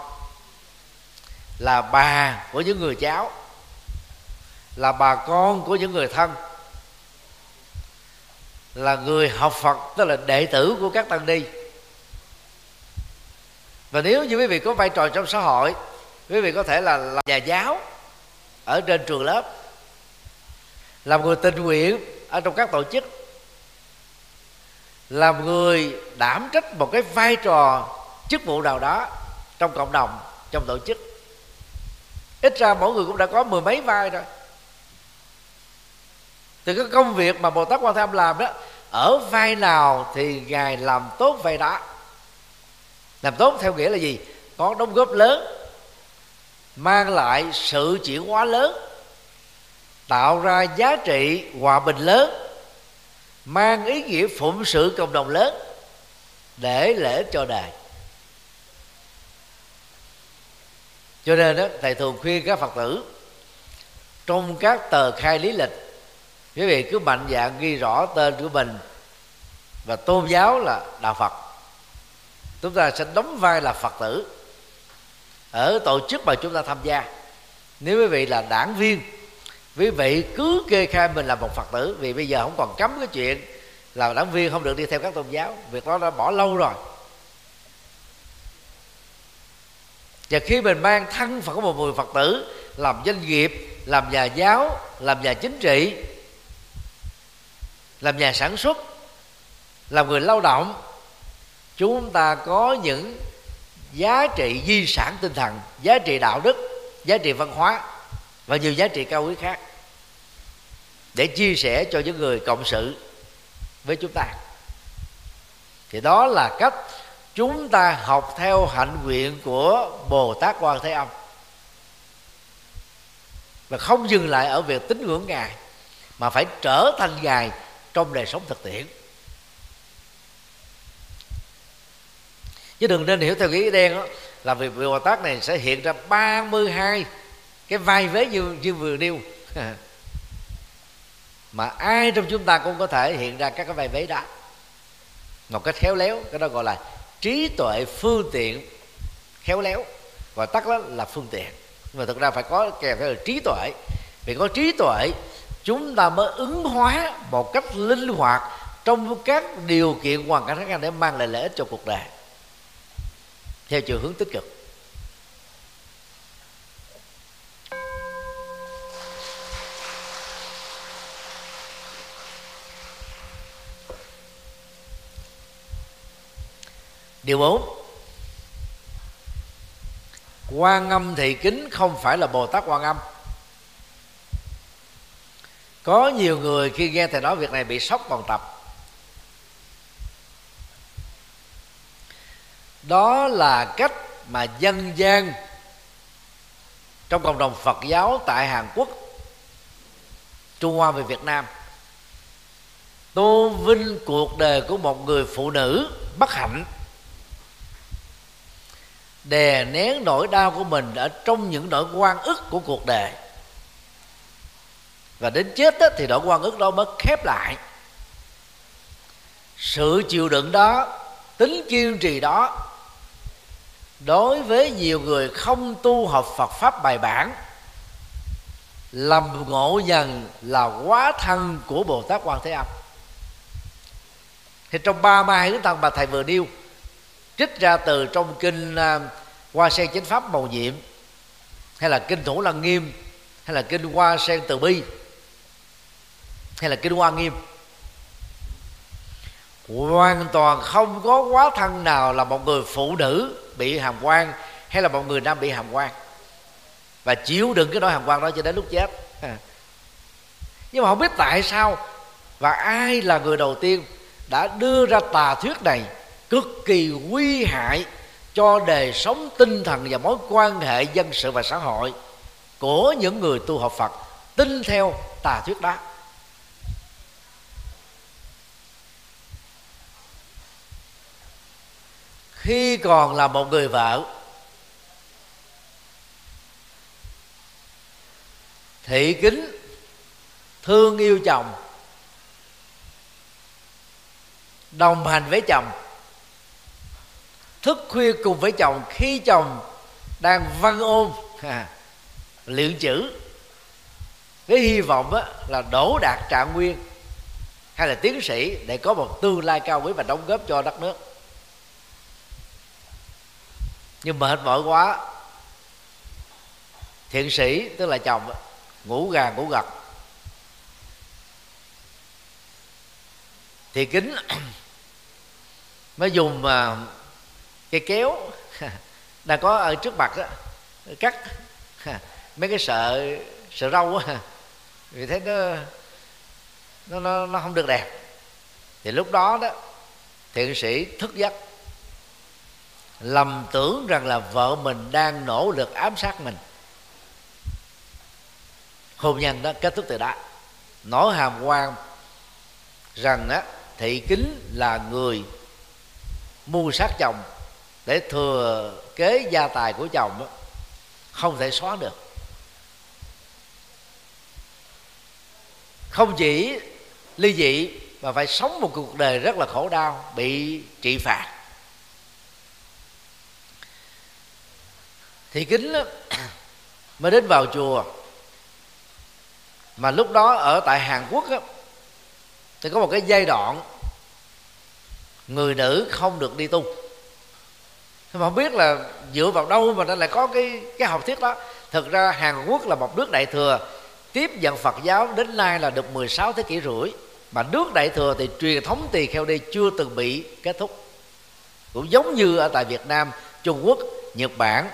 là bà của những người cháu, là bà con của những người thân là người học phật tức là đệ tử của các tăng ni. Và nếu như quý vị có vai trò trong xã hội quý vị có thể là, là nhà giáo ở trên trường lớp làm người tình nguyện ở trong các tổ chức làm người đảm trách một cái vai trò chức vụ nào đó trong cộng đồng trong tổ chức. Ít ra mỗi người cũng đã có mười mấy vai rồi từ cái công việc mà bồ tát quan tham làm đó, ở vai nào thì ngài làm tốt vai đó. Làm tốt theo nghĩa là gì? Có đóng góp lớn, mang lại sự chuyển hóa lớn, tạo ra giá trị hòa bình lớn, mang ý nghĩa phụng sự cộng đồng lớn để lễ cho đời cho nên đó, thầy thường khuyên các phật tử trong các tờ khai lý lịch quý vị cứ mạnh dạng ghi rõ tên của mình và tôn giáo là đạo phật. Chúng ta sẽ đóng vai là phật tử ở tổ chức mà chúng ta tham gia. Nếu quý vị là đảng viên, quý vị cứ kê khai mình là một phật tử, vì bây giờ không còn cấm cái chuyện là đảng viên không được đi theo các tôn giáo. Việc đó đã bỏ lâu rồi. Và khi mình mang thân phận của một người phật tử, làm doanh nghiệp, làm nhà giáo, làm nhà chính trị làm nhà sản xuất, làm người lao động, chúng ta có những giá trị di sản tinh thần, giá trị đạo đức, giá trị văn hóa và nhiều giá trị cao quý khác để chia sẻ cho những người cộng sự với chúng ta. Thì đó là cách chúng ta học theo hạnh nguyện của bồ tát quan thế âm. Và không dừng lại ở việc tín ngưỡng ngài, mà phải trở thành ngài trong đời sống thực tiễn. Chứ đừng nên hiểu theo nghĩa đen đó, là vì bồ tát này sẽ hiện ra 32 cái vai vế như, như vừa nêu. Mà ai trong chúng ta cũng có thể hiện ra các cái vai vế đó. Một cách khéo léo cái đó gọi là trí tuệ phương tiện khéo léo và tắt đó là phương tiện. Nhưng mà thực ra phải có kèm theo là trí tuệ. Vì có trí tuệ chúng ta mới ứng hóa một cách linh hoạt trong các điều kiện hoàn cảnh khác nhau để mang lại lợi ích cho cuộc đời. Theo chiều hướng tích cực. Điều bốn. Quan âm thị kính không phải là bồ tát quan âm có nhiều người khi nghe thầy nói việc này bị sốc bằng tập. Đó là cách mà dân gian trong cộng đồng phật giáo tại hàn quốc, trung hoa về việt nam, tôn vinh cuộc đời của một người phụ nữ bất hạnh. Đè nén nỗi đau của mình ở trong những nỗi quan ức của cuộc đời và đến chết đó, thì đoạn quan ước đó mới khép lại. Sự chịu đựng đó tính kiên trì đó đối với nhiều người không tu học Phật pháp bài bản lầm ngộ dần là quá thân của Bồ Tát Quan Thế Âm. Thì trong ba mai hướng tăng mà thầy vừa nêu trích ra từ trong kinh à, hoa sen chánh pháp màu nhiệm hay là kinh thủ lăng nghiêm hay là kinh hoa sen từ bi hay là kinh hoa nghiêm? Hoàn toàn không có quá thân nào là một người phụ nữ bị hàm quan hay là một người nam bị hàm quan. Và chịu đựng cái nỗi hàm quan đó cho đến lúc chết. Nhưng mà không biết tại sao và ai là người đầu tiên đã đưa ra tà thuyết này cực kỳ nguy hại cho đời sống tinh thần và mối quan hệ dân sự và xã hội của những người tu học Phật. Tin theo tà thuyết đó khi còn là một người vợ. Thị kính thương yêu chồng. Đồng hành với chồng. Thức khuya cùng với chồng khi chồng đang văn ôn. À, luyện chữ. Với hy vọng á, là đổ đạt trạng nguyên hay là tiến sĩ để có một tương lai cao quý và đóng góp cho đất nước nhưng mệt mỏi quá. Thiện sĩ tức là chồng ngủ gà ngủ gật. Thì kính mới dùng mà cây kéo. Đang có ở trước mặt đó, cắt. Mấy cái sợ sợ râu á. Vì thế nó nó nó nó không được đẹp. Thì lúc đó đó thiện sĩ thức giấc lầm tưởng rằng là vợ mình đang nỗ lực ám sát mình. Hôn nhân đó kết thúc từ đó. Nỗi hàm quan rằng á thị kính là người mua sát chồng để thừa kế gia tài của chồng đó, không thể xóa được. Không chỉ ly dị mà phải sống một cuộc đời rất là khổ đau bị trị phạt. Thì kính đó, mới đến vào chùa. Mà lúc đó ở tại Hàn Quốc đó, thì có một cái giai đoạn người nữ không được đi tu. Mà không biết là dựa vào đâu mà nó lại có cái cái học thuyết đó. Thực ra Hàn Quốc là một nước đại thừa tiếp nhận Phật giáo đến nay là được 16 thế kỷ rưỡi. Mà nước đại thừa thì truyền thống tỳ kheo đi chưa từng bị kết thúc. Cũng giống như ở tại Việt Nam Trung Quốc Nhật Bản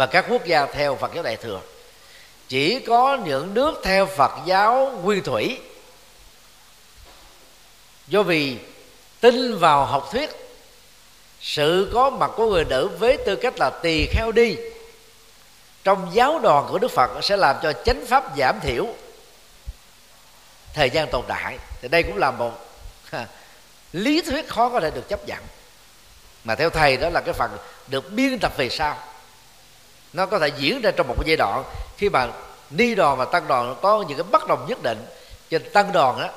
và các quốc gia theo Phật giáo đại thừa. Chỉ có những nước theo Phật giáo nguyên thủy. Do vì tin vào học thuyết, sự có mặt của người nữ với tư cách là tỳ kheo đi, trong giáo đoàn của đức phật sẽ làm cho chánh pháp giảm thiểu thời gian tồn tại. Thì đây cũng là một lý thuyết khó có thể được chấp nhận. Mà theo thầy đó là cái phần được biên tập về sau nó có thể diễn ra trong một cái giai đoạn. Khi mà ni đoàn và tăng đoàn có những cái bất đồng nhất định trên tăng đoàn đó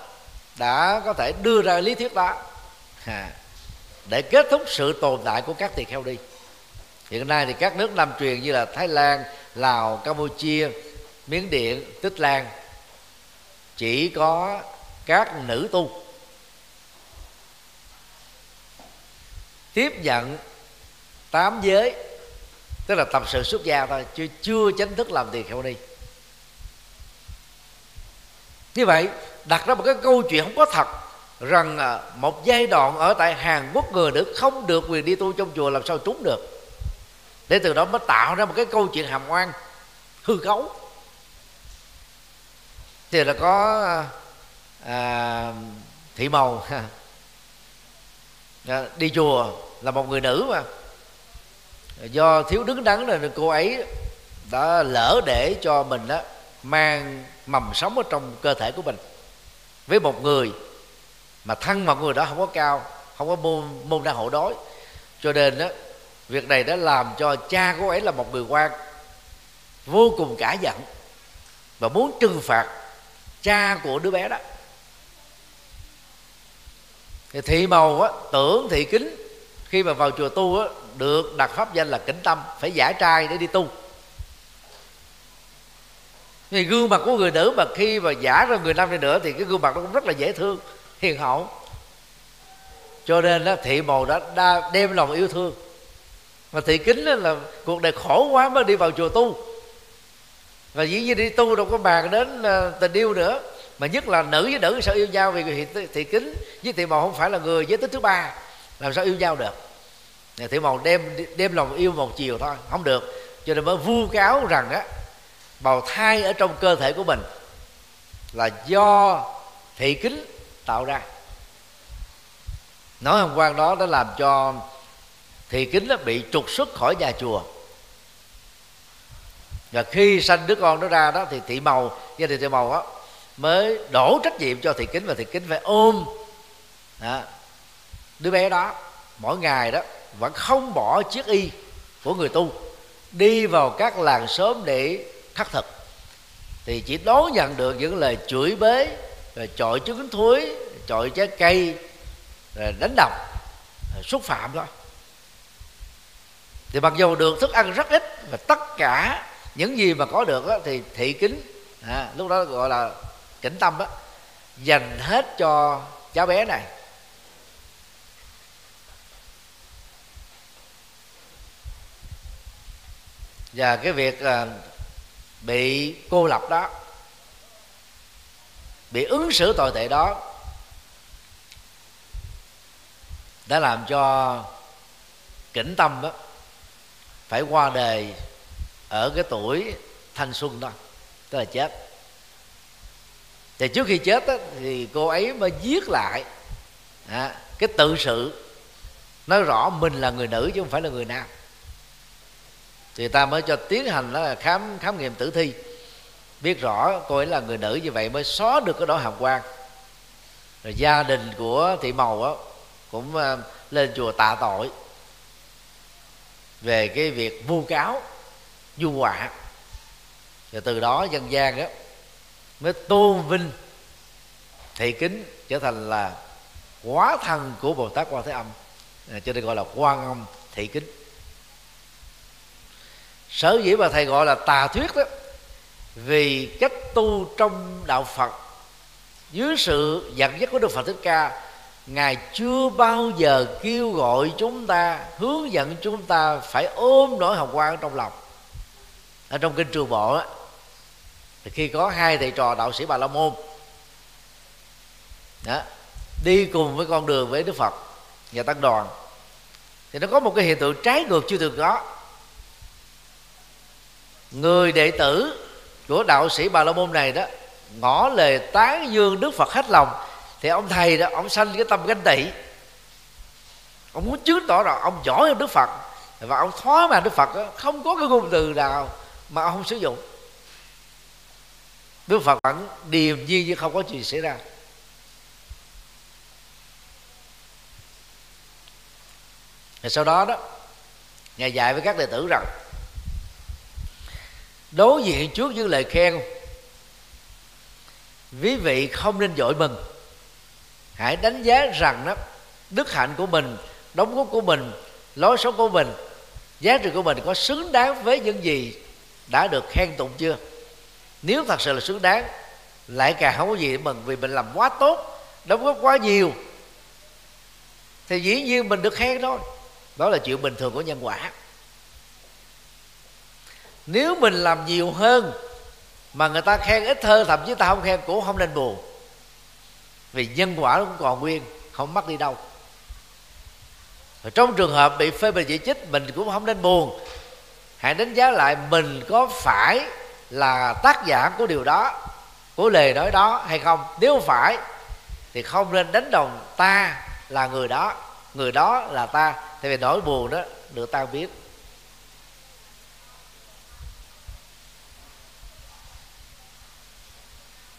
đã có thể đưa ra lý thuyết đó. Để kết thúc sự tồn tại của các tỳ kheo đi. Hiện nay thì các nước nam truyền như là thái lan, lào, campuchia, miến điện, tích lan chỉ có các nữ tu. Tiếp nhận tám giới tức là tập sự xuất gia thôi chưa chưa chính thức làm tiền kheo ni như vậy đặt ra một cái câu chuyện không có thật rằng à, một giai đoạn ở tại Hàn Quốc người nữ không được quyền đi tu trong chùa làm sao trúng được. Để từ đó mới tạo ra một cái câu chuyện hàm oan hư cấu thì là có à, à thị màu à, đi chùa là một người nữ mà do thiếu đứng đắn nên cô ấy đã lỡ để cho mình đó mang mầm sống ở trong cơ thể của mình. Với một người mà thân một người đó không có cao không có môn môn đang hộ đói cho nên đó việc này đã làm cho cha của ấy là một người quan vô cùng cả giận và muốn trừng phạt cha của đứa bé đó. Thì thị màu á, tưởng thị kính khi mà vào chùa tu á, được đặt pháp danh là kính tâm. Phải giải trai để đi tu. Thì gương mặt của người nữ mà khi mà giả ra người nam đi nữa thì cái gương mặt nó cũng rất là dễ thương hiền hậu. Cho nên đó, thị màu đã, đã đem lòng yêu thương. Mà thị kính đó là cuộc đời khổ quá mới đi vào chùa tu. Và dĩ nhiên đi tu đâu có bàn đến à, tình yêu nữa. Mà nhất là nữ với nữ sao yêu nhau? Vì thị, thị kính với thị màu không phải là người giới tính thứ ba. Làm sao yêu nhau được? Thị màu đem đem lòng yêu một chiều thôi không được. Cho nên mới vu cáo rằng á bào thai ở trong cơ thể của mình là do thị kính tạo ra. Nói hôm quan đó đã làm cho thị kính nó bị trục xuất khỏi nhà chùa. Và khi sanh đứa con nó ra đó thì thị màu gia đình thị màu đó mới đổ trách nhiệm cho thị kính và thị kính phải ôm đó, đứa bé đó mỗi ngày đó vẫn không bỏ chiếc y của người tu đi vào các làng sớm để khắc thực. Thì chỉ đón nhận được những lời chửi bế rồi chọi trứng thối chọi trái cây rồi đánh đập rồi xúc phạm thôi. Thì mặc dù được thức ăn rất ít và tất cả những gì mà có được đó, thì thị kính à, lúc đó gọi là kính tâm đó dành hết cho cháu bé này. Và cái việc à, bị cô lập đó bị ứng xử tồi tệ đó đã làm cho kỉnh tâm đó phải qua đời ở cái tuổi thanh xuân đó tức là chết. Thì trước khi chết đó, thì cô ấy mới viết lại à, cái tự sự nói rõ mình là người nữ chứ không phải là người nam thì ta mới cho tiến hành đó là khám khám nghiệm tử thi. Biết rõ cô ấy là người nữ như vậy mới xóa được cái đó hàm quan rồi gia đình của thị màu á cũng ờ, lên chùa tạ tội về cái việc vu cáo du họa. Rồi từ đó dân gian á mới tôn vinh thị kính trở thành là quá thân của bồ tát quan thế âm. À, cho nên gọi là quan âm thị kính sở dĩ mà thầy gọi là tà thuyết đó vì cách tu trong đạo phật dưới sự dẫn dắt của đức phật thích ca ngài chưa bao giờ kêu gọi chúng ta hướng dẫn chúng ta phải ôm nỗi hồng quang trong lòng. Ở trong kinh trường bộ á thì khi có hai thầy trò đạo sĩ bà la môn đó, đi cùng với con đường với đức phật và tăng đoàn thì nó có một cái hiện tượng trái ngược chưa từng có người đệ tử của đạo sĩ bà la môn này đó ngỏ lời tán dương đức phật hết lòng thì ông thầy đó ông sanh cái tâm ganh tị. Ông muốn chứng tỏ rằng ông giỏi hơn đức phật và ông thoá mà đức phật đó, không có cái ngôn từ nào mà ông không sử dụng. Đức phật vẫn điềm nhiên như không có chuyện xảy ra. Rồi sau đó đó ngài dạy với các đệ tử rằng đối diện trước những lời khen, quý vị không nên dội mừng hãy đánh giá rằng đó, đức hạnh của mình, đóng góp của mình, lối sống của mình, giá trị của mình có xứng đáng với những gì đã được khen tụng chưa? Nếu thật sự là xứng đáng, lại càng không có gì để mừng vì mình làm quá tốt, đóng góp quá nhiều. Thì dĩ nhiên mình được khen thôi. Đó là chuyện bình thường của nhân quả nếu mình làm nhiều hơn mà người ta khen ít hơn, thậm chí ta không khen, cũng không nên buồn. Vì nhân quả cũng còn nguyên, không mất đi đâu. Và trong trường hợp bị phê bình chỉ trích, mình cũng không nên buồn. Hãy đánh giá lại mình có phải là tác giả của điều đó, của lời nói đó hay không. Nếu phải, thì không nên đánh đồng ta là người đó. Người đó là ta. Thì vì nỗi buồn đó được ta biết.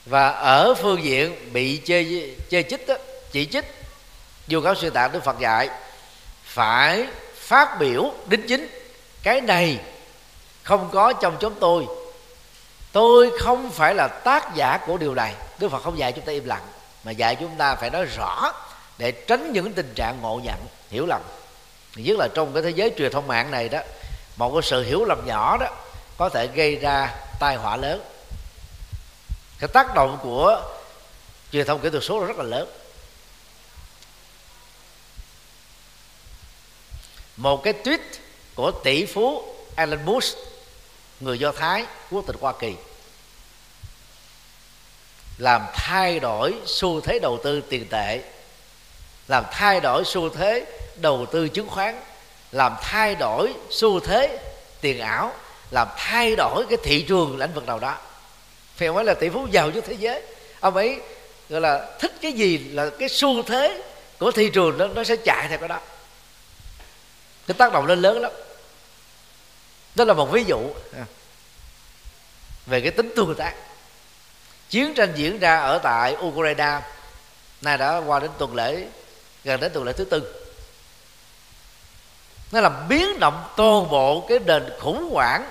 Và ở phương diện bị chê chê chích đó, chỉ trích dù cáo sư tạng đức phật dạy phải phát biểu đính chính cái này không có trong chúng tôi. Tôi không phải là tác giả của điều này. Đức phật không dạy chúng ta im lặng mà dạy chúng ta phải nói rõ để tránh những tình trạng ngộ nhận hiểu lầm. Nhất là trong cái thế giới truyền thông mạng này đó một cái sự hiểu lầm nhỏ đó có thể gây ra tai họa lớn cái tác động của truyền thông kỹ thuật số là rất là lớn. Một cái tweet của tỷ phú Elon Musk, người Do Thái, quốc tịch Hoa Kỳ, làm thay đổi xu thế đầu tư tiền tệ, làm thay đổi xu thế đầu tư chứng khoán, làm thay đổi xu thế tiền ảo, làm thay đổi cái thị trường lĩnh vực nào đó phải nói là tỷ phú giàu nhất thế giới. Ông ấy gọi là thích cái gì là cái xu thế của thị trường nó nó sẽ chạy theo cái đó. Cái tác động lên lớn lắm. Đó là một ví dụ về cái tính tương tác. Chiến tranh diễn ra ở tại Ukraine nay đã qua đến tuần lễ gần đến tuần lễ thứ tư. Nó làm biến động toàn bộ cái nền khủng hoảng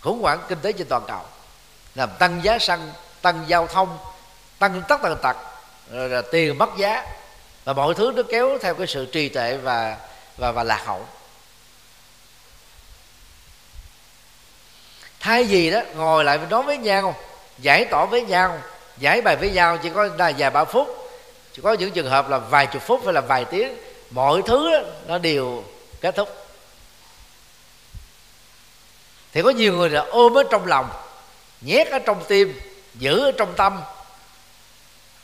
khủng hoảng kinh tế trên toàn cầu làm tăng giá xăng tăng giao thông tăng tất tần tật rồi là tiền mất giá. Và mọi thứ nó kéo theo cái sự trì tệ và và và lạc hậu. Thay vì đó ngồi lại nói với nhau giải tỏa với nhau giải bài với nhau chỉ có là vài ba phút. Chỉ có những trường hợp là vài chục phút hay là vài tiếng mọi thứ đó, nó đều kết thúc. Thì có nhiều người là ôm ở trong lòng nhét ở trong tim giữ ở trong tâm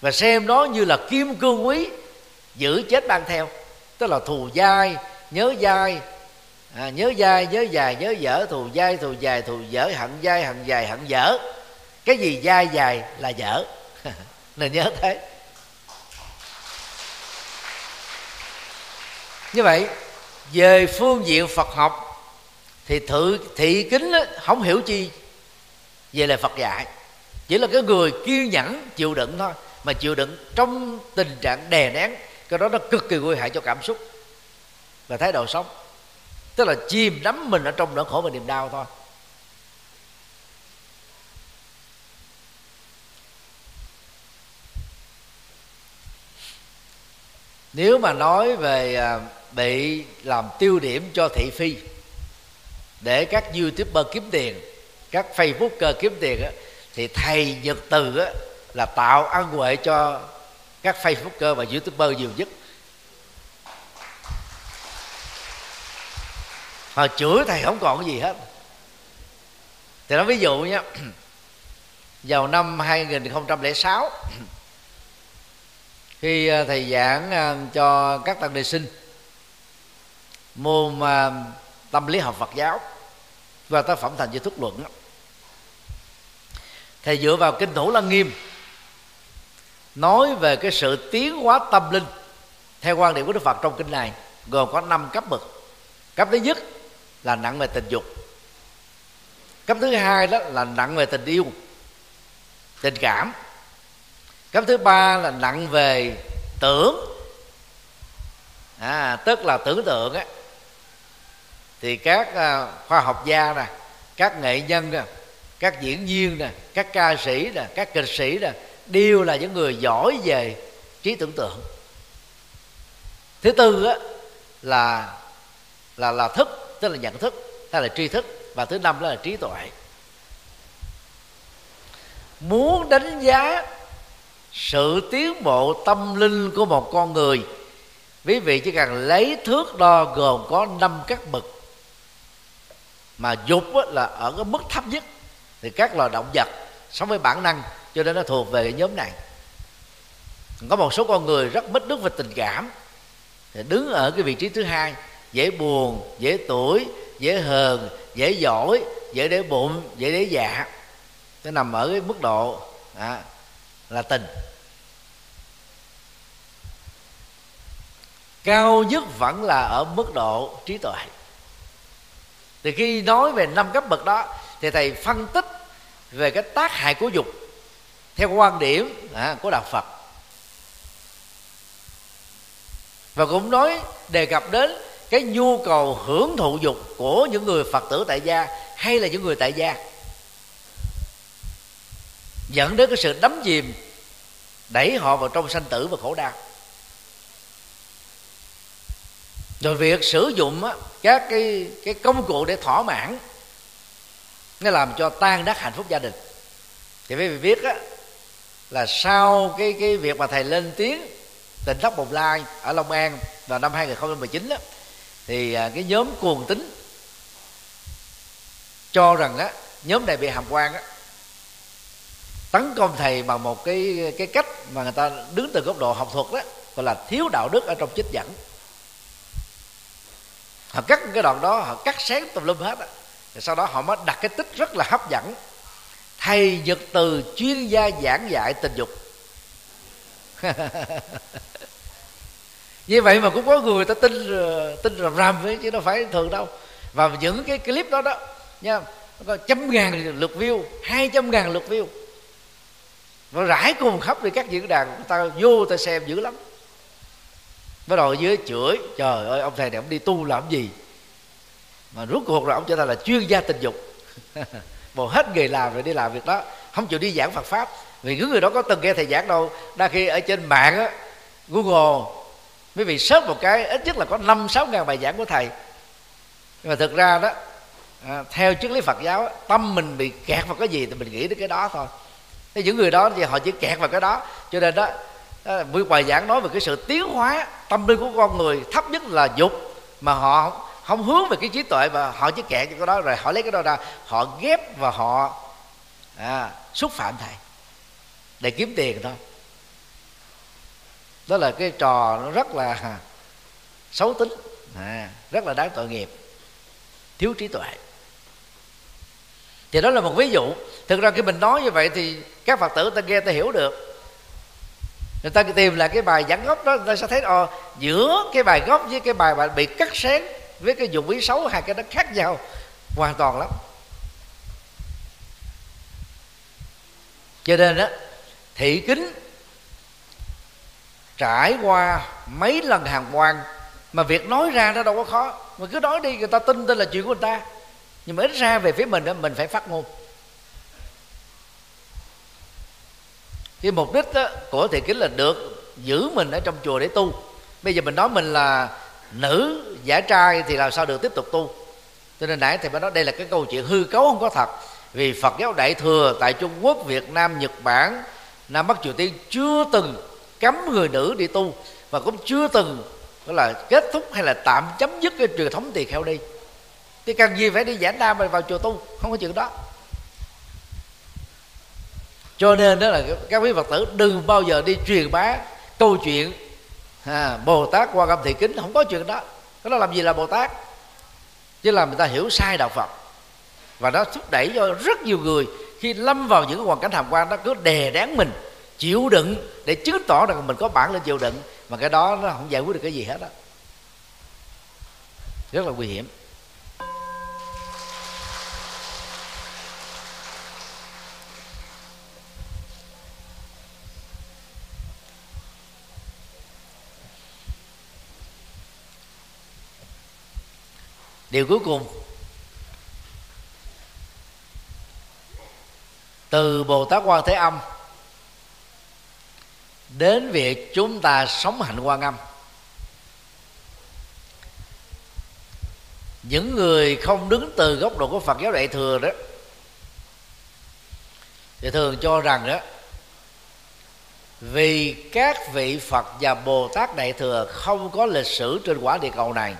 và xem nó như là kim cương quý giữ chết mang theo. Tức là thù dai nhớ dai à, nhớ dai nhớ dài nhớ dở thù dai thù dài thù dở hận dai hận dài hận dở. Cái gì dai dài là dở. Nên nhớ thế. Như vậy về phương diện phật học thì thự thị kính đó, không hiểu chi về lời phật dạy. Chỉ là cái người kiên nhẫn chịu đựng thôi, mà chịu đựng trong tình trạng đè nén, cái đó nó cực kỳ nguy hại cho cảm xúc và thái độ sống. Tức là chìm đắm mình ở trong nỗi khổ và niềm đau thôi. Nếu mà nói về à, bị làm tiêu điểm cho thị phi để các youtuber kiếm tiền các facebooker kiếm tiền á, thì thầy nhật từ á, là tạo ăn huệ cho các facebooker và youtuber nhiều nhất. Họ chửi thầy không còn cái gì hết. Thì nói ví dụ nhé vào năm 2006 khi ờ, thầy giảng ờ, cho các tăng đệ sinh môn ờ, tâm lý học Phật giáo và tác phẩm thành giới thức luận thầy dựa vào kinh thủ lăng nghiêm nói về cái sự tiến hóa tâm linh theo quan điểm của đức phật trong kinh này gồm có năm cấp bậc. Cấp thứ nhất là nặng về tình dục. Cấp thứ hai đó là nặng về tình yêu tình cảm. Cấp thứ ba là nặng về tưởng. À, tức là tưởng tượng á. Thì các à, khoa học gia nè các nghệ nhân nè các diễn viên nè các ca sĩ nè các kịch sĩ nè đều là những người giỏi về trí tưởng tượng. Thứ tư á, là là là thức tức là nhận thức hay là tri thức và thứ năm đó là trí tuệ. Muốn đánh giá sự tiến bộ tâm linh của một con người quý vị chỉ cần lấy thước đo gồm có năm các bậc mà dục là ở cái mức thấp nhất thì các loài động vật sống với bản năng cho nên nó thuộc về cái nhóm này. Có một số con người rất mất nước về tình cảm thì đứng ở cái vị trí thứ hai dễ buồn dễ tuổi dễ hờn dễ giỏi dễ để bụng dễ để dạ. Nó nằm ở cái mức độ à, là tình. Cao nhất vẫn là ở mức độ trí tuệ. Thì khi nói về năm cấp bậc đó thì thầy phân tích về cái tác hại của dục theo quan điểm à, của đạo phật. Và cũng nói đề cập đến cái nhu cầu hưởng thụ dục của những người phật tử tại gia hay là những người tại gia. Dẫn đến cái sự đắm chìm đẩy họ vào trong sanh tử và khổ đau. Rồi việc sử dụng á, các cái cái công cụ để thỏa mãn nó làm cho tan đắc hạnh phúc gia đình. Thì quý vị biết á là sau cái cái việc mà thầy lên tiếng tỉnh thất bồng lai ở long an vào năm 2019 đó, thì à, cái nhóm cuồng tính cho rằng á nhóm này bị hàm quan á tấn công thầy bằng một cái cái cách mà người ta đứng từ góc độ học thuật đó gọi là thiếu đạo đức ở trong trích dẫn. Họ cắt cái đoạn đó họ cắt sáng tùm lum hết á sau đó họ mới đặt cái tích rất là hấp dẫn. Thầy nhật từ, chuyên gia giảng dạy tình dục. Như vậy mà cũng có người ta tin tin rầm rầm với chứ đâu phải thường đâu. Và những cái clip đó đó, nha có trăm ngàn lượt view, hai trăm ngàn lượt view. Và rải cùng khắp đi các diễn đàn, người ta vô ta xem dữ lắm. Bắt đầu dưới chửi, trời ơi, ông thầy này ông đi tu làm gì? Mà rốt cuộc rồi ông cho ta là chuyên gia tình dục. Bộ hết nghề làm rồi đi làm việc đó không chịu đi giảng Phật pháp. Vì những người đó có từng nghe thầy giảng đâu đa khi ở trên mạng á Google mấy vị sớt một cái ít nhất là có năm sáu ngàn bài giảng của thầy. Nhưng mà thực ra đó à, theo triết lý Phật giáo tâm mình bị kẹt vào cái gì thì mình nghĩ đến cái đó thôi. Thế những người đó thì họ chỉ kẹt vào cái đó. Cho nên đó à, buổi bài giảng nói về cái sự tiến hóa tâm linh của con người thấp nhất là dục mà họ không hướng về cái trí tuệ và họ chỉ kẹt cho cái đó rồi họ lấy cái đó ra họ ghép và họ à, xúc phạm thầy để kiếm tiền thôi. Đó là cái trò nó rất là xấu tính à, rất là đáng tội nghiệp thiếu trí tuệ. Thì đó là một ví dụ. Thực ra khi mình nói như vậy thì các phật tử ta nghe ta hiểu được. Người ta tìm lại cái bài giảng gốc đó người ta sẽ thấy ồ giữa cái bài gốc với cái bài bạn bị cắt sáng với cái dụng ý xấu hai cái đó khác nhau, hoàn toàn lắm. Cho nên đó thị kính trải qua mấy lần hàng quan mà việc nói ra nó đâu có khó. Mà cứ nói đi, người ta tin tin là chuyện của người ta. Nhưng mà ít ra về phía mình đó mình phải phát ngôn. Cái mục đích đó của thị kính là được giữ mình ở trong chùa để tu. Bây giờ mình nói mình là nữ giả trai thì làm sao được tiếp tục tu? Cho nên nãy thì mới nói đây là cái câu chuyện hư cấu không có thật. Vì phật giáo đại thừa tại trung quốc việt nam nhật bản nam bắc triều tiên chưa từng cấm người nữ đi tu và cũng chưa từng đó là kết thúc hay là tạm chấm dứt cái truyền thống tỳ kheo đi thì cần gì phải đi giảng nam vào chùa tu? Không có chuyện đó. Cho nên đó là các quý phật tử đừng bao giờ đi truyền bá câu chuyện à, bồ tát qua âm thị kính không có chuyện đó cái đó làm gì là bồ tát? Chứ làm người ta hiểu sai đạo phật. Và nó thúc đẩy cho rất nhiều người khi lâm vào những hoàn cảnh hàm quan nó cứ đè đán mình, chịu đựng để chứng tỏ rằng mình có bản lên chịu đựng. Mà cái đó nó không giải quyết được cái gì hết đó rất là nguy hiểm. Điều cuối cùng. Từ bồ tát quan thế âm đến việc chúng ta sống hạnh quan âm. Những người không đứng từ góc độ của phật giáo đại thừa đó thì thường cho rằng đó, vì các vị phật và bồ tát đại thừa không có lịch sử trên quả địa cầu này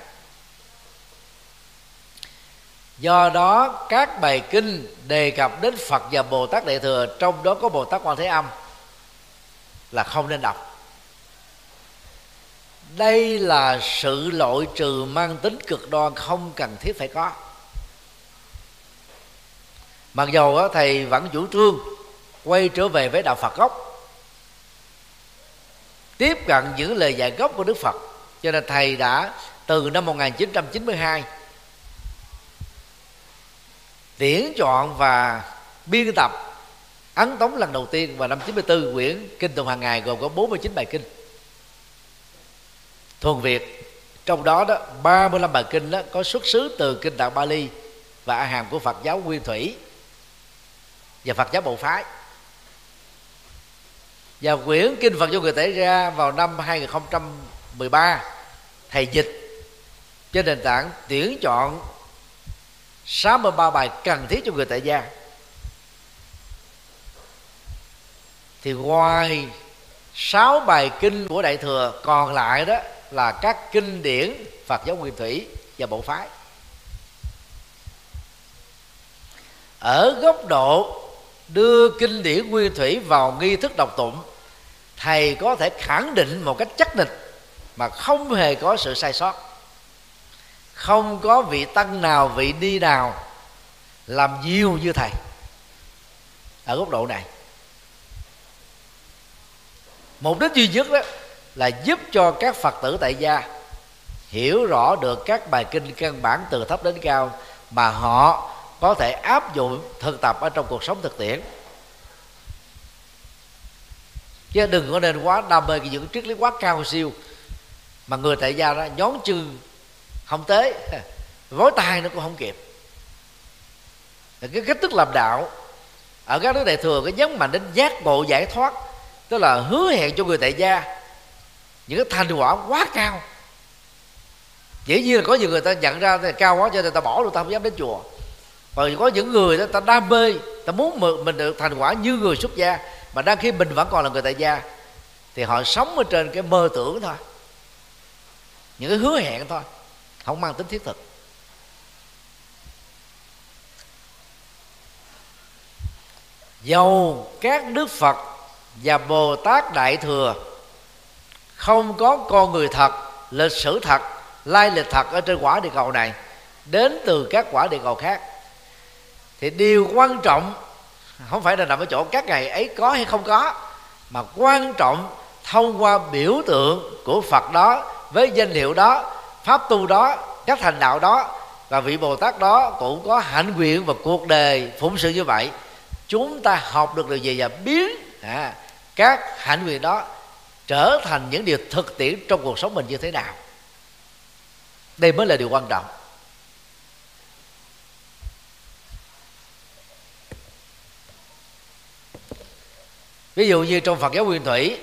do đó các bài kinh đề cập đến phật và bồ tát đại thừa trong đó có bồ tát quan thế âm là không nên đọc. Đây là sự loại trừ mang tính cực đoan không cần thiết phải có. Mặc dầu đó, thầy vẫn chủ trương quay trở về với đạo phật gốc tiếp cận những lời dạy gốc của đức phật cho nên thầy đã từ năm 1992 tuyển chọn và biên tập ấn tống lần đầu tiên vào năm 94 quyển kinh tụng hàng ngày gồm có 49 bài kinh. Thuần Việt, trong đó đó 35 bài kinh đó có xuất xứ từ kinh tạng Bali và a hàm của Phật giáo Nguyên Thủy và Phật giáo Bộ Phái. Và quyển kinh Phật cho người tể ra vào năm 2013 thầy dịch trên nền tảng tuyển chọn 63 bài cần thiết cho người tại gia. Thì ngoài sáu bài kinh của đại thừa, còn lại đó là các kinh điển Phật giáo Nguyên Thủy và bộ phái. Ở góc độ đưa kinh điển Nguyên Thủy vào nghi thức đọc tụng, thầy có thể khẳng định một cách chắc định mà không hề có sự sai sót không có vị tăng nào, vị đi nào làm nhiều như thầy. Ở góc độ này, mục đích duy nhất đó là giúp cho các phật tử tại gia hiểu rõ được các bài kinh căn bản từ thấp đến cao mà họ có thể áp dụng thực tập ở trong cuộc sống thực tiễn. Chứ đừng có nên quá đam mê những triết lý quá cao siêu mà người tại gia đó nhón chân không tới. Vối tay nó cũng không kịp. Cái cách thức làm đạo, ở các nước đại thừa cái nhấn mạnh đến giác ngộ giải thoát, tức là hứa hẹn cho người tại gia. Những cái thành quả quá cao. Dĩ nhiên là có nhiều người ta nhận ra là cao quá cho nên ta bỏ luôn, ta không dám đến chùa. Còn có những người đó ta đam mê, ta muốn mình được thành quả như người xuất gia, mà đang khi mình vẫn còn là người tại gia, thì họ sống ở trên cái mơ tưởng thôi. Những cái hứa hẹn thôi không mang tính thiết thực. Dầu các đức phật và bồ tát đại thừa không có con người thật, lịch sử thật, lai lịch thật ở trên quả địa cầu này, đến từ các quả địa cầu khác, thì điều quan trọng không phải là nằm ở chỗ các ngày ấy có hay không có, mà quan trọng thông qua biểu tượng của phật đó với danh hiệu đó pháp tu đó các thành đạo đó và vị bồ tát đó cũng có hạnh nguyện và cuộc đời phụng sự như vậy. Chúng ta học được điều gì và biến à, các hạnh nguyện đó trở thành những điều thực tiễn trong cuộc sống mình như thế nào? Đây mới là điều quan trọng. Ví dụ như trong phật giáo nguyên thủy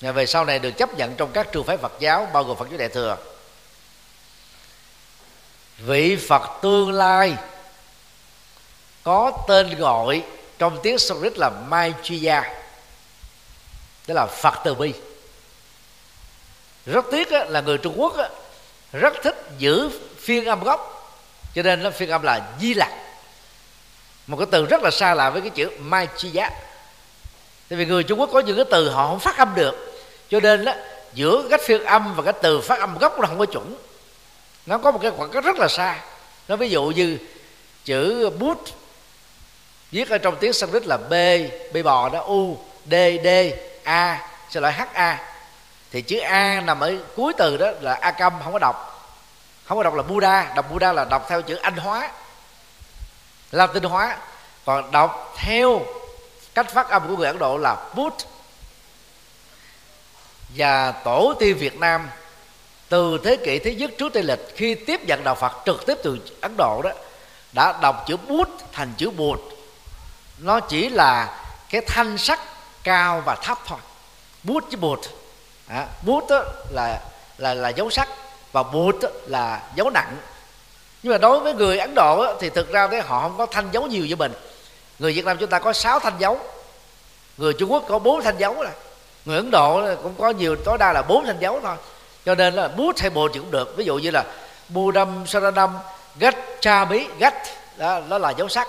về sau này được chấp nhận trong các trường phái phật giáo bao gồm phật giáo đại thừa vị phật tương lai có tên gọi trong tiếng Sanskrit là Maitreya tức là Phật từ bi. Rất tiếc là người Trung Quốc rất thích giữ phiên âm gốc cho nên nó phiên âm là Di Lặc. Một cái từ rất là xa lạ với cái chữ Maitreya tại vì người Trung Quốc có những cái từ họ không phát âm được cho nên đó, giữa cách phiên âm và cái từ phát âm gốc nó không có chuẩn nó có một cái khoảng cách rất là xa. Nó ví dụ như chữ bút viết ở trong tiếng Sanskrit là b b bò đó, u, d d, a, sẽ loại h, a. Thì chữ a nằm ở cuối từ đó là a câm không có đọc. Không có đọc là buddha, đọc buddha là đọc theo chữ anh hóa, latin hóa. Còn đọc theo cách phát âm của người ấn độ là bút. Và tổ tiên việt nam từ thế kỷ thứ nhất trước tây lịch khi tiếp nhận đạo phật trực tiếp từ ấn độ đó đã đọc chữ bút thành chữ bụt. Nó chỉ là cái thanh sắc cao và thấp thôi. Bút với bụt. À, bút đó là là là dấu sắc và bụt là dấu nặng. Nhưng mà đối với người ấn độ thì thực ra thế họ không có thanh dấu nhiều như mình. Người việt nam chúng ta có sáu thanh dấu. Người trung quốc có bốn thanh dấu là người ấn độ cũng có nhiều tối đa là bốn thanh dấu thôi cho nên là bút hay bồ thì cũng được. Ví dụ như là budam saranam gạch cha bí gạch đó, đó là dấu sắc.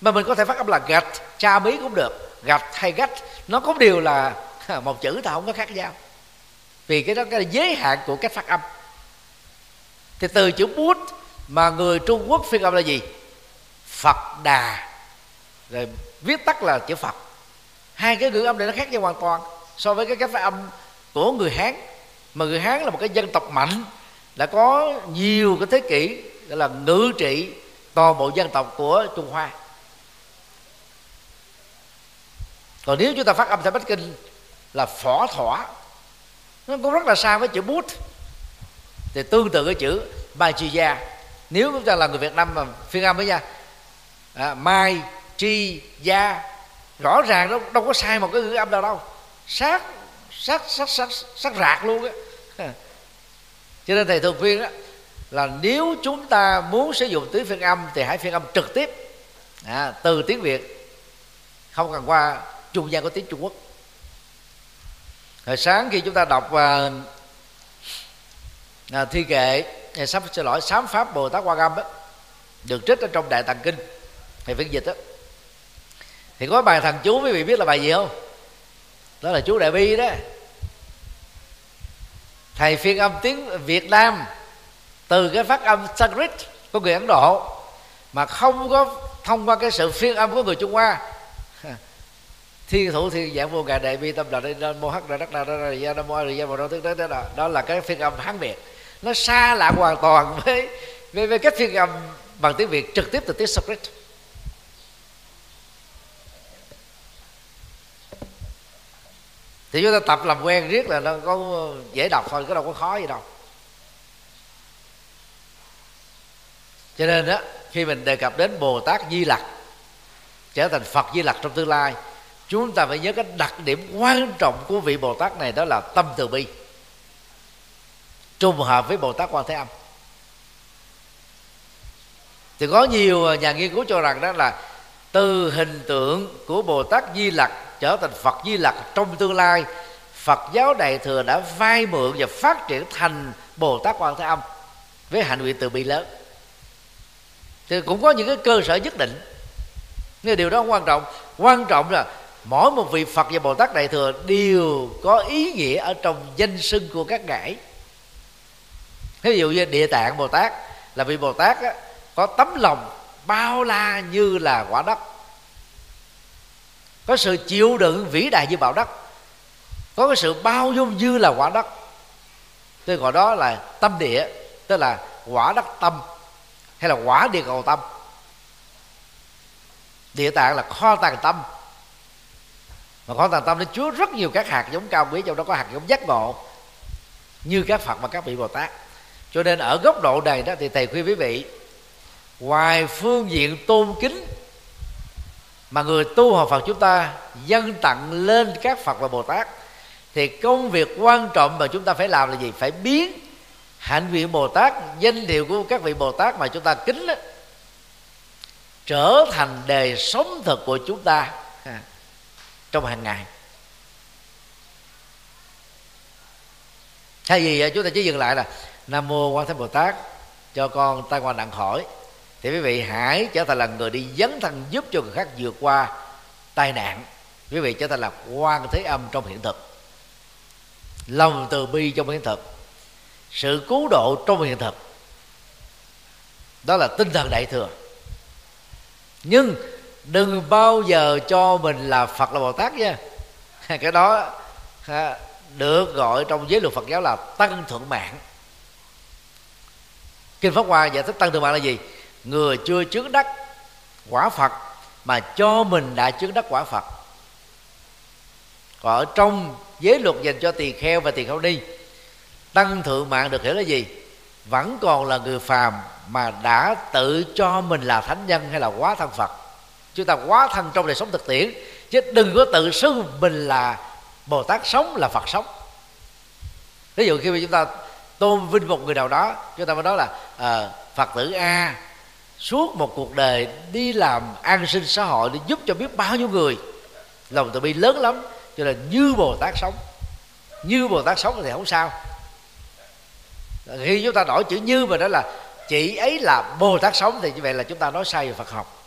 Mà mình có thể phát âm là gạch cha bí cũng được. Gạch hay gạch nó cũng đều là một chữ ta không có khác nhau. Vì cái đó cái giới hạn của cách phát âm. Thì từ chữ bút mà người trung quốc phiên âm là gì? Phật đà. Rồi viết tắt là chữ phật. Hai cái ngữ âm này nó khác nhau hoàn toàn so với cái cách phát âm của người hán mà người hán là một cái dân tộc mạnh đã có nhiều cái thế kỷ gọi là ngự trị toàn bộ dân tộc của trung hoa. Còn nếu chúng ta phát âm theo bắc kinh là phỏ thỏa nó cũng rất là xa với chữ bút. Thì tương tự cái chữ mai chi gia nếu chúng ta là người việt nam mà phiên âm với nha à, mai chi gia rõ ràng đâu, đâu có sai một cái ngữ âm nào đâu. Sát sát sát sát sát rạc luôn á. Cho nên thầy thường khuyên đó là nếu chúng ta muốn sử dụng tiếng phiên âm thì hãy phiên âm trực tiếp. À, từ tiếng việt không cần qua trung gian của tiếng trung quốc. Hồi sáng khi chúng ta đọc à, à, thi kệ à, sắp xin lỗi sám pháp bồ tát quan âm đó, được trích ở trong đại tạng kinh thầy phiên dịch đó thì có bài thằng chú quý vị biết là bài gì không? Đó là chú đại bi đó thầy phiên âm tiếng việt nam từ cái phát âm sanskrit của người ấn độ mà không có thông qua cái sự phiên âm của người trung hoa. Thiên thủ thiên giảng vô ngài đại bi tâm đạo đây nên mô hắc đại đắc đa ra ra nam mô a di đà phật đó, đó, đó, đó là cái phiên âm hán việt. Nó xa lạ hoàn toàn với với, với cách phiên âm bằng tiếng việt trực tiếp từ tiếng sanskrit. Thì chúng ta tập làm quen riết là nó có dễ đọc thôi có đâu có khó gì đâu. Cho nên đó khi mình đề cập đến bồ tát di lặc, trở thành phật di lặc trong tương lai, chúng ta phải nhớ cái đặc điểm quan trọng của vị bồ tát này đó là tâm từ bi. Trùng hợp với bồ tát quan thế âm. Thì có nhiều nhà nghiên cứu cho rằng đó là từ hình tượng của bồ tát di lặc trở thành phật di lặc trong tương lai. Phật giáo đại thừa đã vay mượn và phát triển thành bồ tát quan thế âm với hạnh nguyện từ bi lớn. Thì cũng có những cái cơ sở nhất định. Nhưng điều đó không quan trọng. Quan trọng là mỗi một vị phật và bồ tát đại thừa đều có ý nghĩa ở trong danh xưng của các ngài. Ví dụ như địa tạng bồ tát là vị bồ tát á, có tấm lòng bao la như là quả đất có sự chịu đựng vĩ đại như bạo đất có cái sự bao dung như là quả đất tôi gọi đó là tâm địa, tức là quả đất tâm, hay là quả địa cầu tâm. Địa tạng là kho tàng tâm. Mà kho tàng tâm nó chứa rất nhiều các hạt giống cao quý, trong đó có hạt giống giác ngộ, như các phật và các vị bồ tát. Cho nên ở góc độ này đó, thì thầy khuyên quý vị, ngoài phương diện tôn kính mà người tu học Phật chúng ta dâng tặng lên các Phật và Bồ Tát thì công việc quan trọng mà chúng ta phải làm là gì? Phải biến hạnh nguyện Bồ Tát danh hiệu của các vị Bồ Tát mà chúng ta kính đó, trở thành đề sống thực của chúng ta trong hàng ngày. Thay vì chúng ta chỉ dừng lại là nam mô quan thế bồ tát cho con tai qua nạn khỏi thì quý vị hãy trở thành là người đi dấn thân giúp cho người khác vượt qua tai nạn. Quý vị trở thành là quan thế âm trong hiện thực. Lòng từ bi trong hiện thực. Sự cứu độ trong hiện thực. Đó là tinh thần đại thừa. Nhưng đừng bao giờ cho mình là phật, là bồ tát nha. Cái đó được gọi trong giới luật phật giáo là tăng thượng mạng. Kinh pháp hoa giải thích tăng thượng mạng là gì? Người chưa chứng đắc quả phật mà cho mình đã chứng đắc quả phật. Còn ở trong giới luật dành cho tỳ kheo và tỳ kheo ni tăng thượng mạng được hiểu là gì? Vẫn còn là người phàm mà đã tự cho mình là thánh nhân hay là quá thân phật. Chúng ta quá thân trong đời sống thực tiễn chứ đừng có tự xưng mình là bồ tát sống là phật sống. Ví dụ khi mà chúng ta tôn vinh một người nào đó chúng ta mới nói là à, phật tử a suốt một cuộc đời đi làm an sinh xã hội để giúp cho biết bao nhiêu người. Lòng từ bi lớn lắm cho nên như bồ tát sống. Như bồ tát sống thì không sao. Khi chúng ta đổi chữ như mà đó là chị ấy là bồ tát sống thì như vậy là chúng ta nói sai về phật học.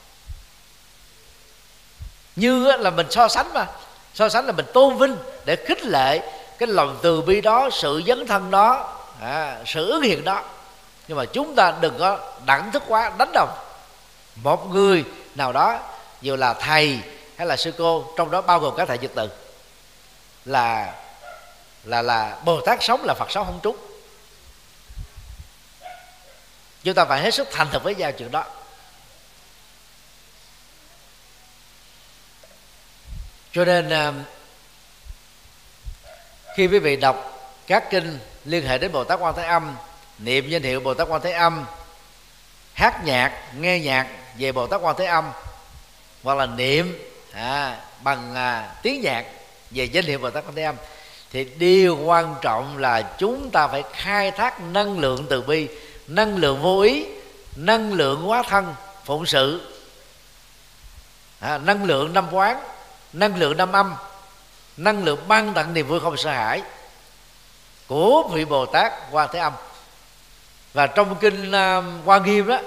Như là mình so sánh mà. So sánh là mình tôn vinh để khích lệ cái lòng từ bi đó sự dấn thân đó à, sự ứng hiện đó nhưng mà chúng ta đừng có đẳng thức quá, đánh đồng. Một người nào đó, dù là thầy hay là sư cô, trong đó bao gồm các thầy dịch từ, là là là bồ tát sống là phật sống không trúng. Chúng ta phải hết sức thành thực với giao chuyện đó. Cho nên à, khi quý vị đọc các kinh liên hệ đến bồ tát quan thế âm niệm danh hiệu bồ tát quan thế âm hát nhạc nghe nhạc về bồ tát quan thế âm hoặc là niệm à, bằng à, tiếng nhạc về danh hiệu bồ tát quan thế âm thì điều quan trọng là chúng ta phải khai thác năng lượng từ bi năng lượng vô ý năng lượng hóa thân phụng sự. À, năng lượng năm quán năng lượng năm âm năng lượng ban tặng niềm vui không sợ hãi của vị bồ tát quan thế âm và trong kinh à, quan nghiêm đó,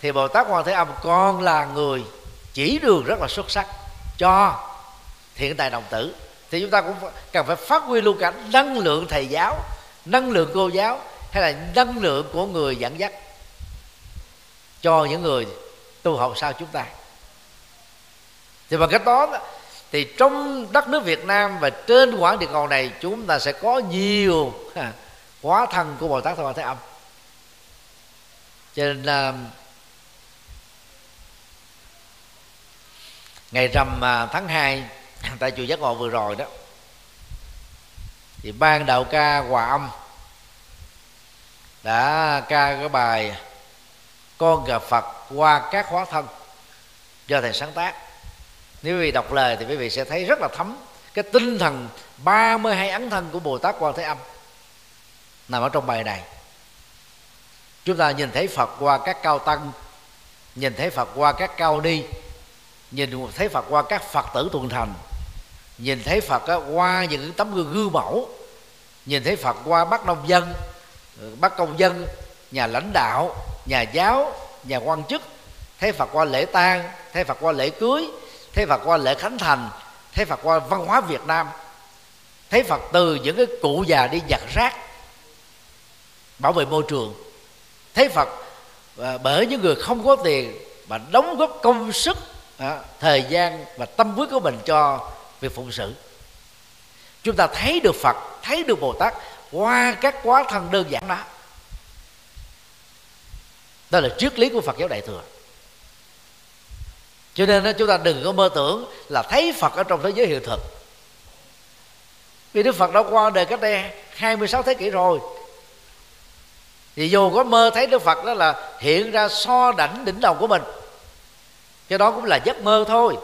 thì bồ tát quan thế âm con là người chỉ đường rất là xuất sắc cho thiện tài đồng tử. Thì chúng ta cũng cần phải phát huy luôn cả năng lượng thầy giáo, năng lượng cô giáo, hay là năng lượng của người dẫn dắt cho những người tu học sau chúng ta. Thì bằng cách đó, thì trong đất nước Việt Nam và trên quãng địa cầu này, chúng ta sẽ có nhiều hóa thân của Bồ Tát Thọ Thế Âm cho nên là ngày rằm à, tháng 2 tại chùa giác ngộ vừa rồi đó, thì ban đạo ca hòa âm đã ca cái bài con gặp phật qua các hóa thân do thầy sáng tác. Nếu quý vị đọc lời thì quý vị sẽ thấy rất là thấm cái tinh thần 32 ấn thân của Bồ Tát Quan Thế Âm nằm ở trong bài này chúng ta nhìn thấy Phật qua các cao tăng, nhìn thấy Phật qua các cao ni, nhìn thấy Phật qua các Phật tử tuần thành, nhìn thấy Phật qua những tấm gương gương mẫu, nhìn thấy Phật qua bác nông dân ừ, bác công dân, nhà lãnh đạo, nhà giáo, nhà quan chức, thấy Phật qua lễ tang, thấy Phật qua lễ cưới, thấy phật qua lễ khánh thành, thấy phật qua văn hóa việt nam, thấy phật từ những cái cụ già đi nhặt rác, bảo vệ môi trường thấy phật và bởi những người không có tiền mà đóng góp công sức à, thời gian và tâm huyết của mình cho việc phụng sự. Chúng ta thấy được phật thấy được bồ tát qua các quá thân đơn giản đó. Đó là triết lý của phật giáo đại thừa. Cho nên chúng ta đừng có mơ tưởng là thấy phật ở trong thế giới hiện thực. Vì đức phật đã qua đời cách đây 26 thế kỷ rồi thì dù có mơ thấy đức phật đó là hiện ra so đảnh đỉnh đầu của mình, cái đó cũng là giấc mơ thôi,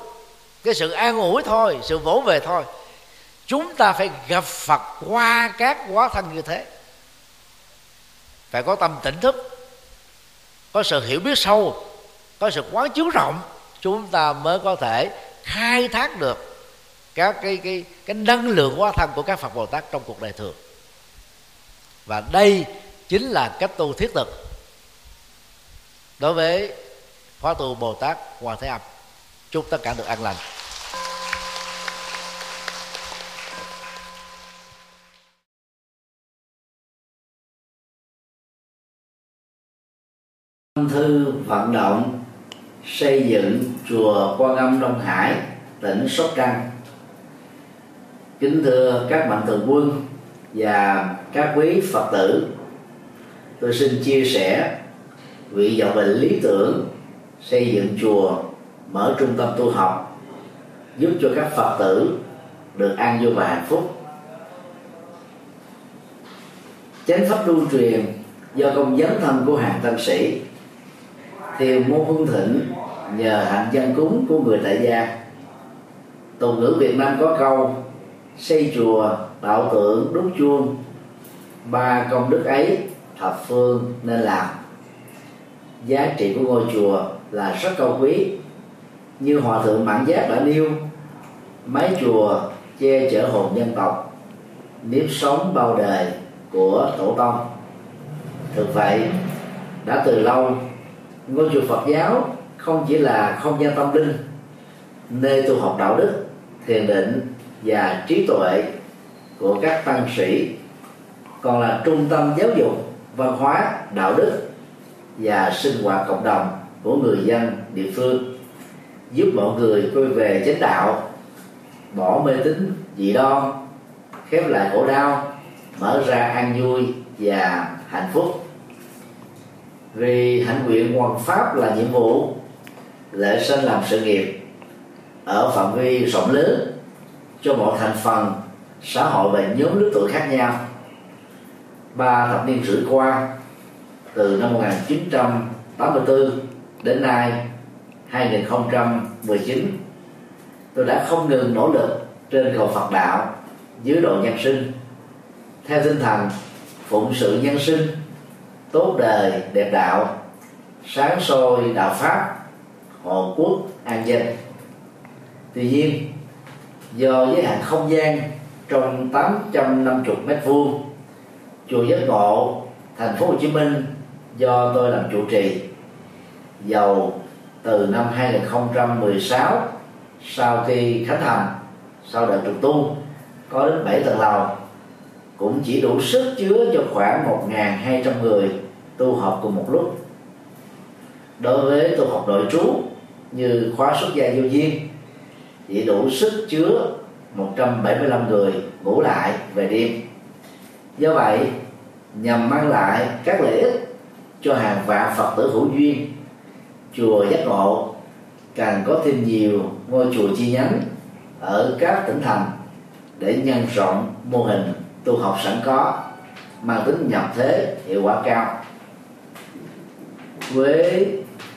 cái sự an ủi thôi, sự vỗ về thôi. Chúng ta phải gặp phật qua các quá thân như thế. Phải có tâm tỉnh thức, có sự hiểu biết sâu, có sự quán chiếu rộng, chúng ta mới có thể khai thác được các cái cái cái năng lượng hóa thân của các Phật Bồ Tát trong cuộc đời thường. Và đây chính là cách tu thiết thực. Đối với khóa tu Bồ Tát Hoàng Thế Âm, chúc tất cả được an lành. Thư vận động xây dựng chùa Quan Âm Đông Hải, tỉnh Sóc Trăng. Kính thưa các mạnh thường quân và các quý phật tử tôi xin chia sẻ vị vọng bệnh lý tưởng xây dựng chùa, mở trung tâm tu học, giúp cho các phật tử được an vui và hạnh phúc. Chánh pháp lưu truyền do công dấn thân của hàng tân sĩ thì môn hương thịnh nhờ hạnh dân cúng của người tại gia. Tục ngữ việt nam có câu, xây chùa tạo tượng đúc chuông. Ba công đức ấy thập phương nên làm. Giá trị của ngôi chùa là rất cao quý. Như hòa thượng mãn giác đã nêu mái chùa che chở hồn dân tộc, nếp sống bao đời của tổ tông. Thực vậy, đã từ lâu, ngôi chùa phật giáo không chỉ là không gian tâm linh, nơi tu học đạo đức, thiền định và trí tuệ của các tăng sĩ, còn là trung tâm giáo dục văn hóa, đạo đức và sinh hoạt cộng đồng của người dân địa phương, giúp mọi người quay về chánh đạo, bỏ mê tín dị đoan, khép lại khổ đau, mở ra an vui và hạnh phúc. Vì hạnh nguyện hoàn pháp là nhiệm vụ lệ sinh làm sự nghiệp, ở phạm vi rộng lớn cho mọi thành phần xã hội và nhóm lứa tuổi khác nhau ba thập niên rưỡi qua, từ năm 1984 đến nay 2019 tôi đã không ngừng nỗ lực trên cầu Phật đạo, dưới độ nhân sinh. Theo tinh thần phụng sự nhân sinh, tốt đời, đẹp đạo, sáng soi đạo pháp, hộ quốc, an dân. Tuy nhiên, do giới hạn không gian trong 850 mét vuông chùa Giác Ngộ, thành phố Hồ Chí Minh do tôi làm chủ trì giàu từ năm 2016 sau khi khánh thành, sau đợt trùng tu. Có đến 7 tầng lầu, cũng chỉ đủ sức chứa cho khoảng 1.200 người tu học cùng một lúc. Đối với tu học nội trú như khóa xuất gia vô duyên, chỉ đủ sức chứa 175 người ngủ lại về đêm do vậy, nhằm mang lại các lợi ích cho hàng vạn phật tử hữu duyên, chùa giác ngộ càng có thêm nhiều ngôi chùa chi nhánh ở các tỉnh thành để nhân rộng mô hình tu học sẵn có, mang tính nhập thế, hiệu quả cao. Với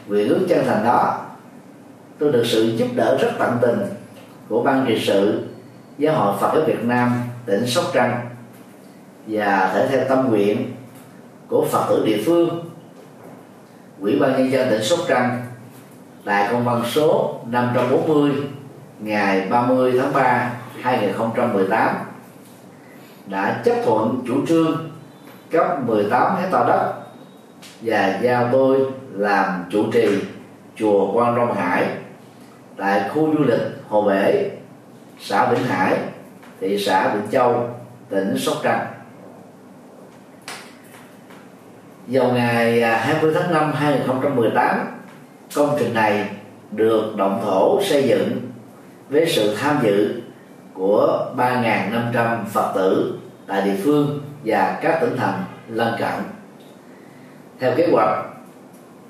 nguyện ước chân thành đó, tôi được sự giúp đỡ rất tận tình của ban trị sự giáo hội Phật giáo Việt Nam tỉnh Sóc Trăng và thể theo tâm nguyện của Phật tử địa phương. Ủy ban nhân dân tỉnh Sóc Trăng tại công văn số 540 ngày 30 tháng 3 2018 đã chấp thuận chủ trương cấp 18 hecta đất và giao tôi làm chủ trì chùa Quan Long Hải tại khu du lịch Hồ Bể, xã Vĩnh Hải, thị xã Vĩnh Châu, tỉnh Sóc Trăng vào ngày à, 20 tháng 5 2018 công trình này được động thổ xây dựng với sự tham dự của 3.500 Phật tử tại địa phương và các tỉnh thành lân cận. Theo kế hoạch,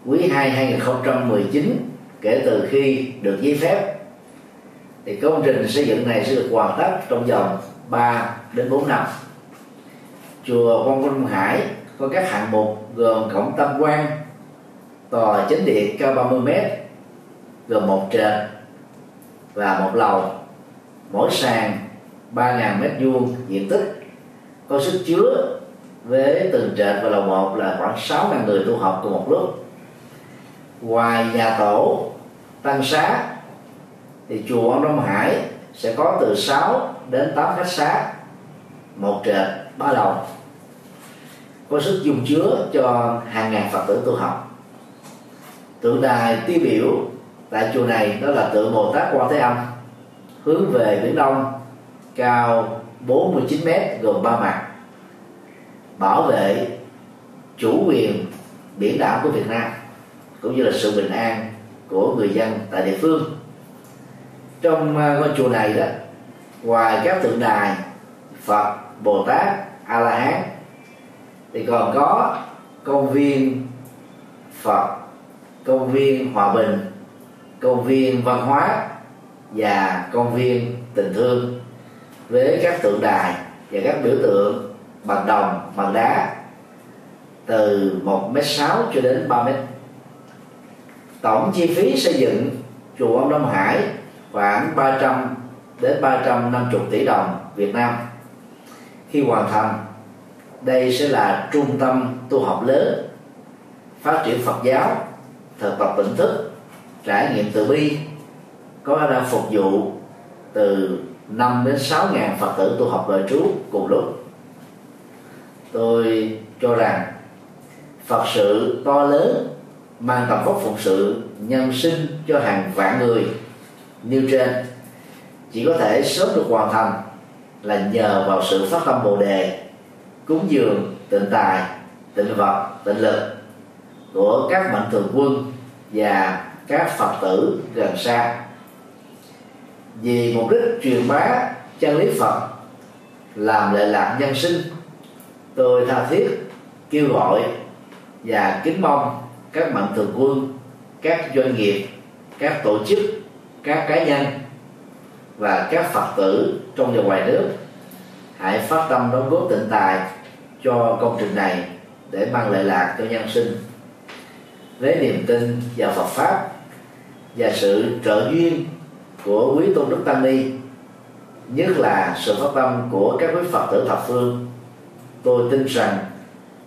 quý 2 2019 kể từ khi được giấy phép thì công trình xây dựng này sẽ được hoàn tất trong vòng 3 đến 4 năm chùa Quang Minh Hải có các hạng mục gồm cổng tam quan, tòa chính điện cao 30 mét, gồm một trệt và một lầu. Mỗi sàn 3.000 mét vuông diện tích, có sức chứa với từng trệt và lầu một là khoảng 6.000 người tu học cùng một lúc. Ngoài nhà tổ, tăng xá, thì chùa ông Đông Hải sẽ có từ 6 đến 8 khách xá, một trệt, ba lầu có sức dung chứa cho hàng ngàn phật tử tu học. Tượng đài tiêu biểu tại chùa này đó là tượng Bồ Tát Quan Thế Âm, hướng về biển đông, cao 49 mét, gồm ba mặt, bảo vệ chủ quyền biển đảo của Việt Nam, cũng như là sự bình an của người dân tại địa phương. Trong à, ngôi chùa này đó, ngoài các tượng đài Phật, Bồ Tát, A La Hán thì còn có công viên Phật, công viên Hòa Bình, công viên văn hóa và công viên tình thương. Với các tượng đài và các biểu tượng bằng đồng, bằng đá, từ 1 m sáu cho đến 3 mét. Tổng chi phí xây dựng chùa ông Đông Hải khoảng 300 đến 350 tỷ đồng Việt Nam. Khi hoàn thành đây sẽ là trung tâm tu học lớn, phát triển Phật giáo thực tập tỉnh thức, trải nghiệm từ bi, có đã phục vụ từ 5 đến 6 ngàn Phật tử tu học đời trú cùng lúc. Tôi cho rằng Phật sự to lớn mang tầm vóc phụng sự nhân sinh cho hàng vạn người như trên, chỉ có thể sớm được hoàn thành là nhờ vào sự phát tâm bồ đề cúng dường tịnh tài tịnh vật tịnh lực của các mạnh thường quân và các phật tử gần xa. Vì mục đích truyền bá chân lý phật, làm lệ lạc nhân sinh, tôi tha thiết kêu gọi và kính mong các mạnh thường quân, các doanh nghiệp, các tổ chức, các cá nhân và các phật tử trong và ngoài nước hãy phát tâm đóng góp tịnh tài cho công trình này để mang lợi lạc cho nhân sinh. Với niềm tin vào Phật pháp và sự trợ duyên của quý tôn đức tăng ni, nhất là sự phát tâm của các quý phật tử thập phương, tôi tin rằng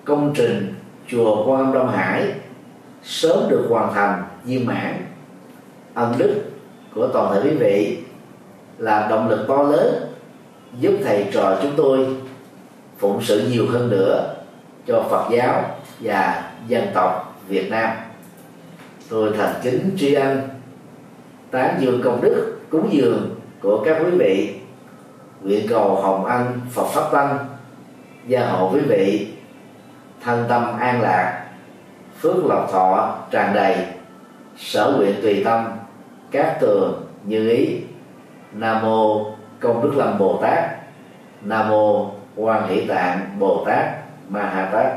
công trình chùa Quan Âm Đông Hải sớm được hoàn thành viên mãn. Ân đức của toàn thể quý vị là động lực to lớn giúp thầy trò chúng tôi phụng sự nhiều hơn nữa cho Phật giáo và dân tộc Việt Nam. Tôi thành kính tri ân, tán dương công đức, cúng dường của các quý vị. Nguyện cầu hồng ân Phật pháp tăng gia hộ quý vị, thân tâm an lạc, phước lộc thọ tràn đầy, sở nguyện tùy tâm, các tường như ý. Nam mô công đức lâm bồ tát. Nam mô quan hỷ tạng bồ tát ma ha tát.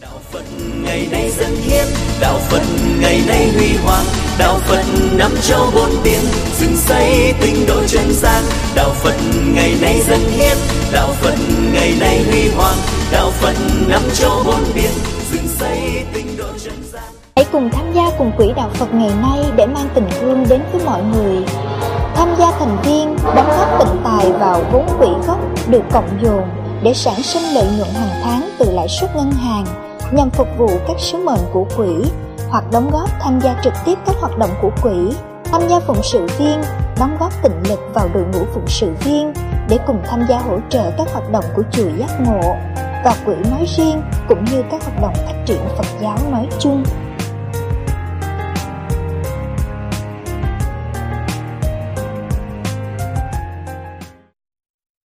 Đạo phật ngày nay dân hiến đạo phật ngày nay huy hoàng đạo phật năm châu bốn biển dựng xây tinh độ chân gian. Đạo phật ngày nay dân hiến đạo phật ngày nay huy hoàng đạo phật năm châu bốn biển dựng xây tinh độ chân gian. Hãy cùng tham gia cùng quỹ đạo phật ngày nay để mang tình thương đến với mọi người tham gia thành viên đóng góp tịnh tài vào vốn quỹ gốc được cộng dồn để sản sinh lợi nhuận hàng tháng từ lãi suất ngân hàng nhằm phục vụ các sứ mệnh của quỹ hoặc đóng góp tham gia trực tiếp các hoạt động của quỹ tham gia phụng sự viên, đóng góp tịnh lực vào đội ngũ phụng sự viên để cùng tham gia hỗ trợ các hoạt động của chùa giác ngộ và quỹ nói riêng cũng như các hoạt động phát triển Phật giáo nói chung.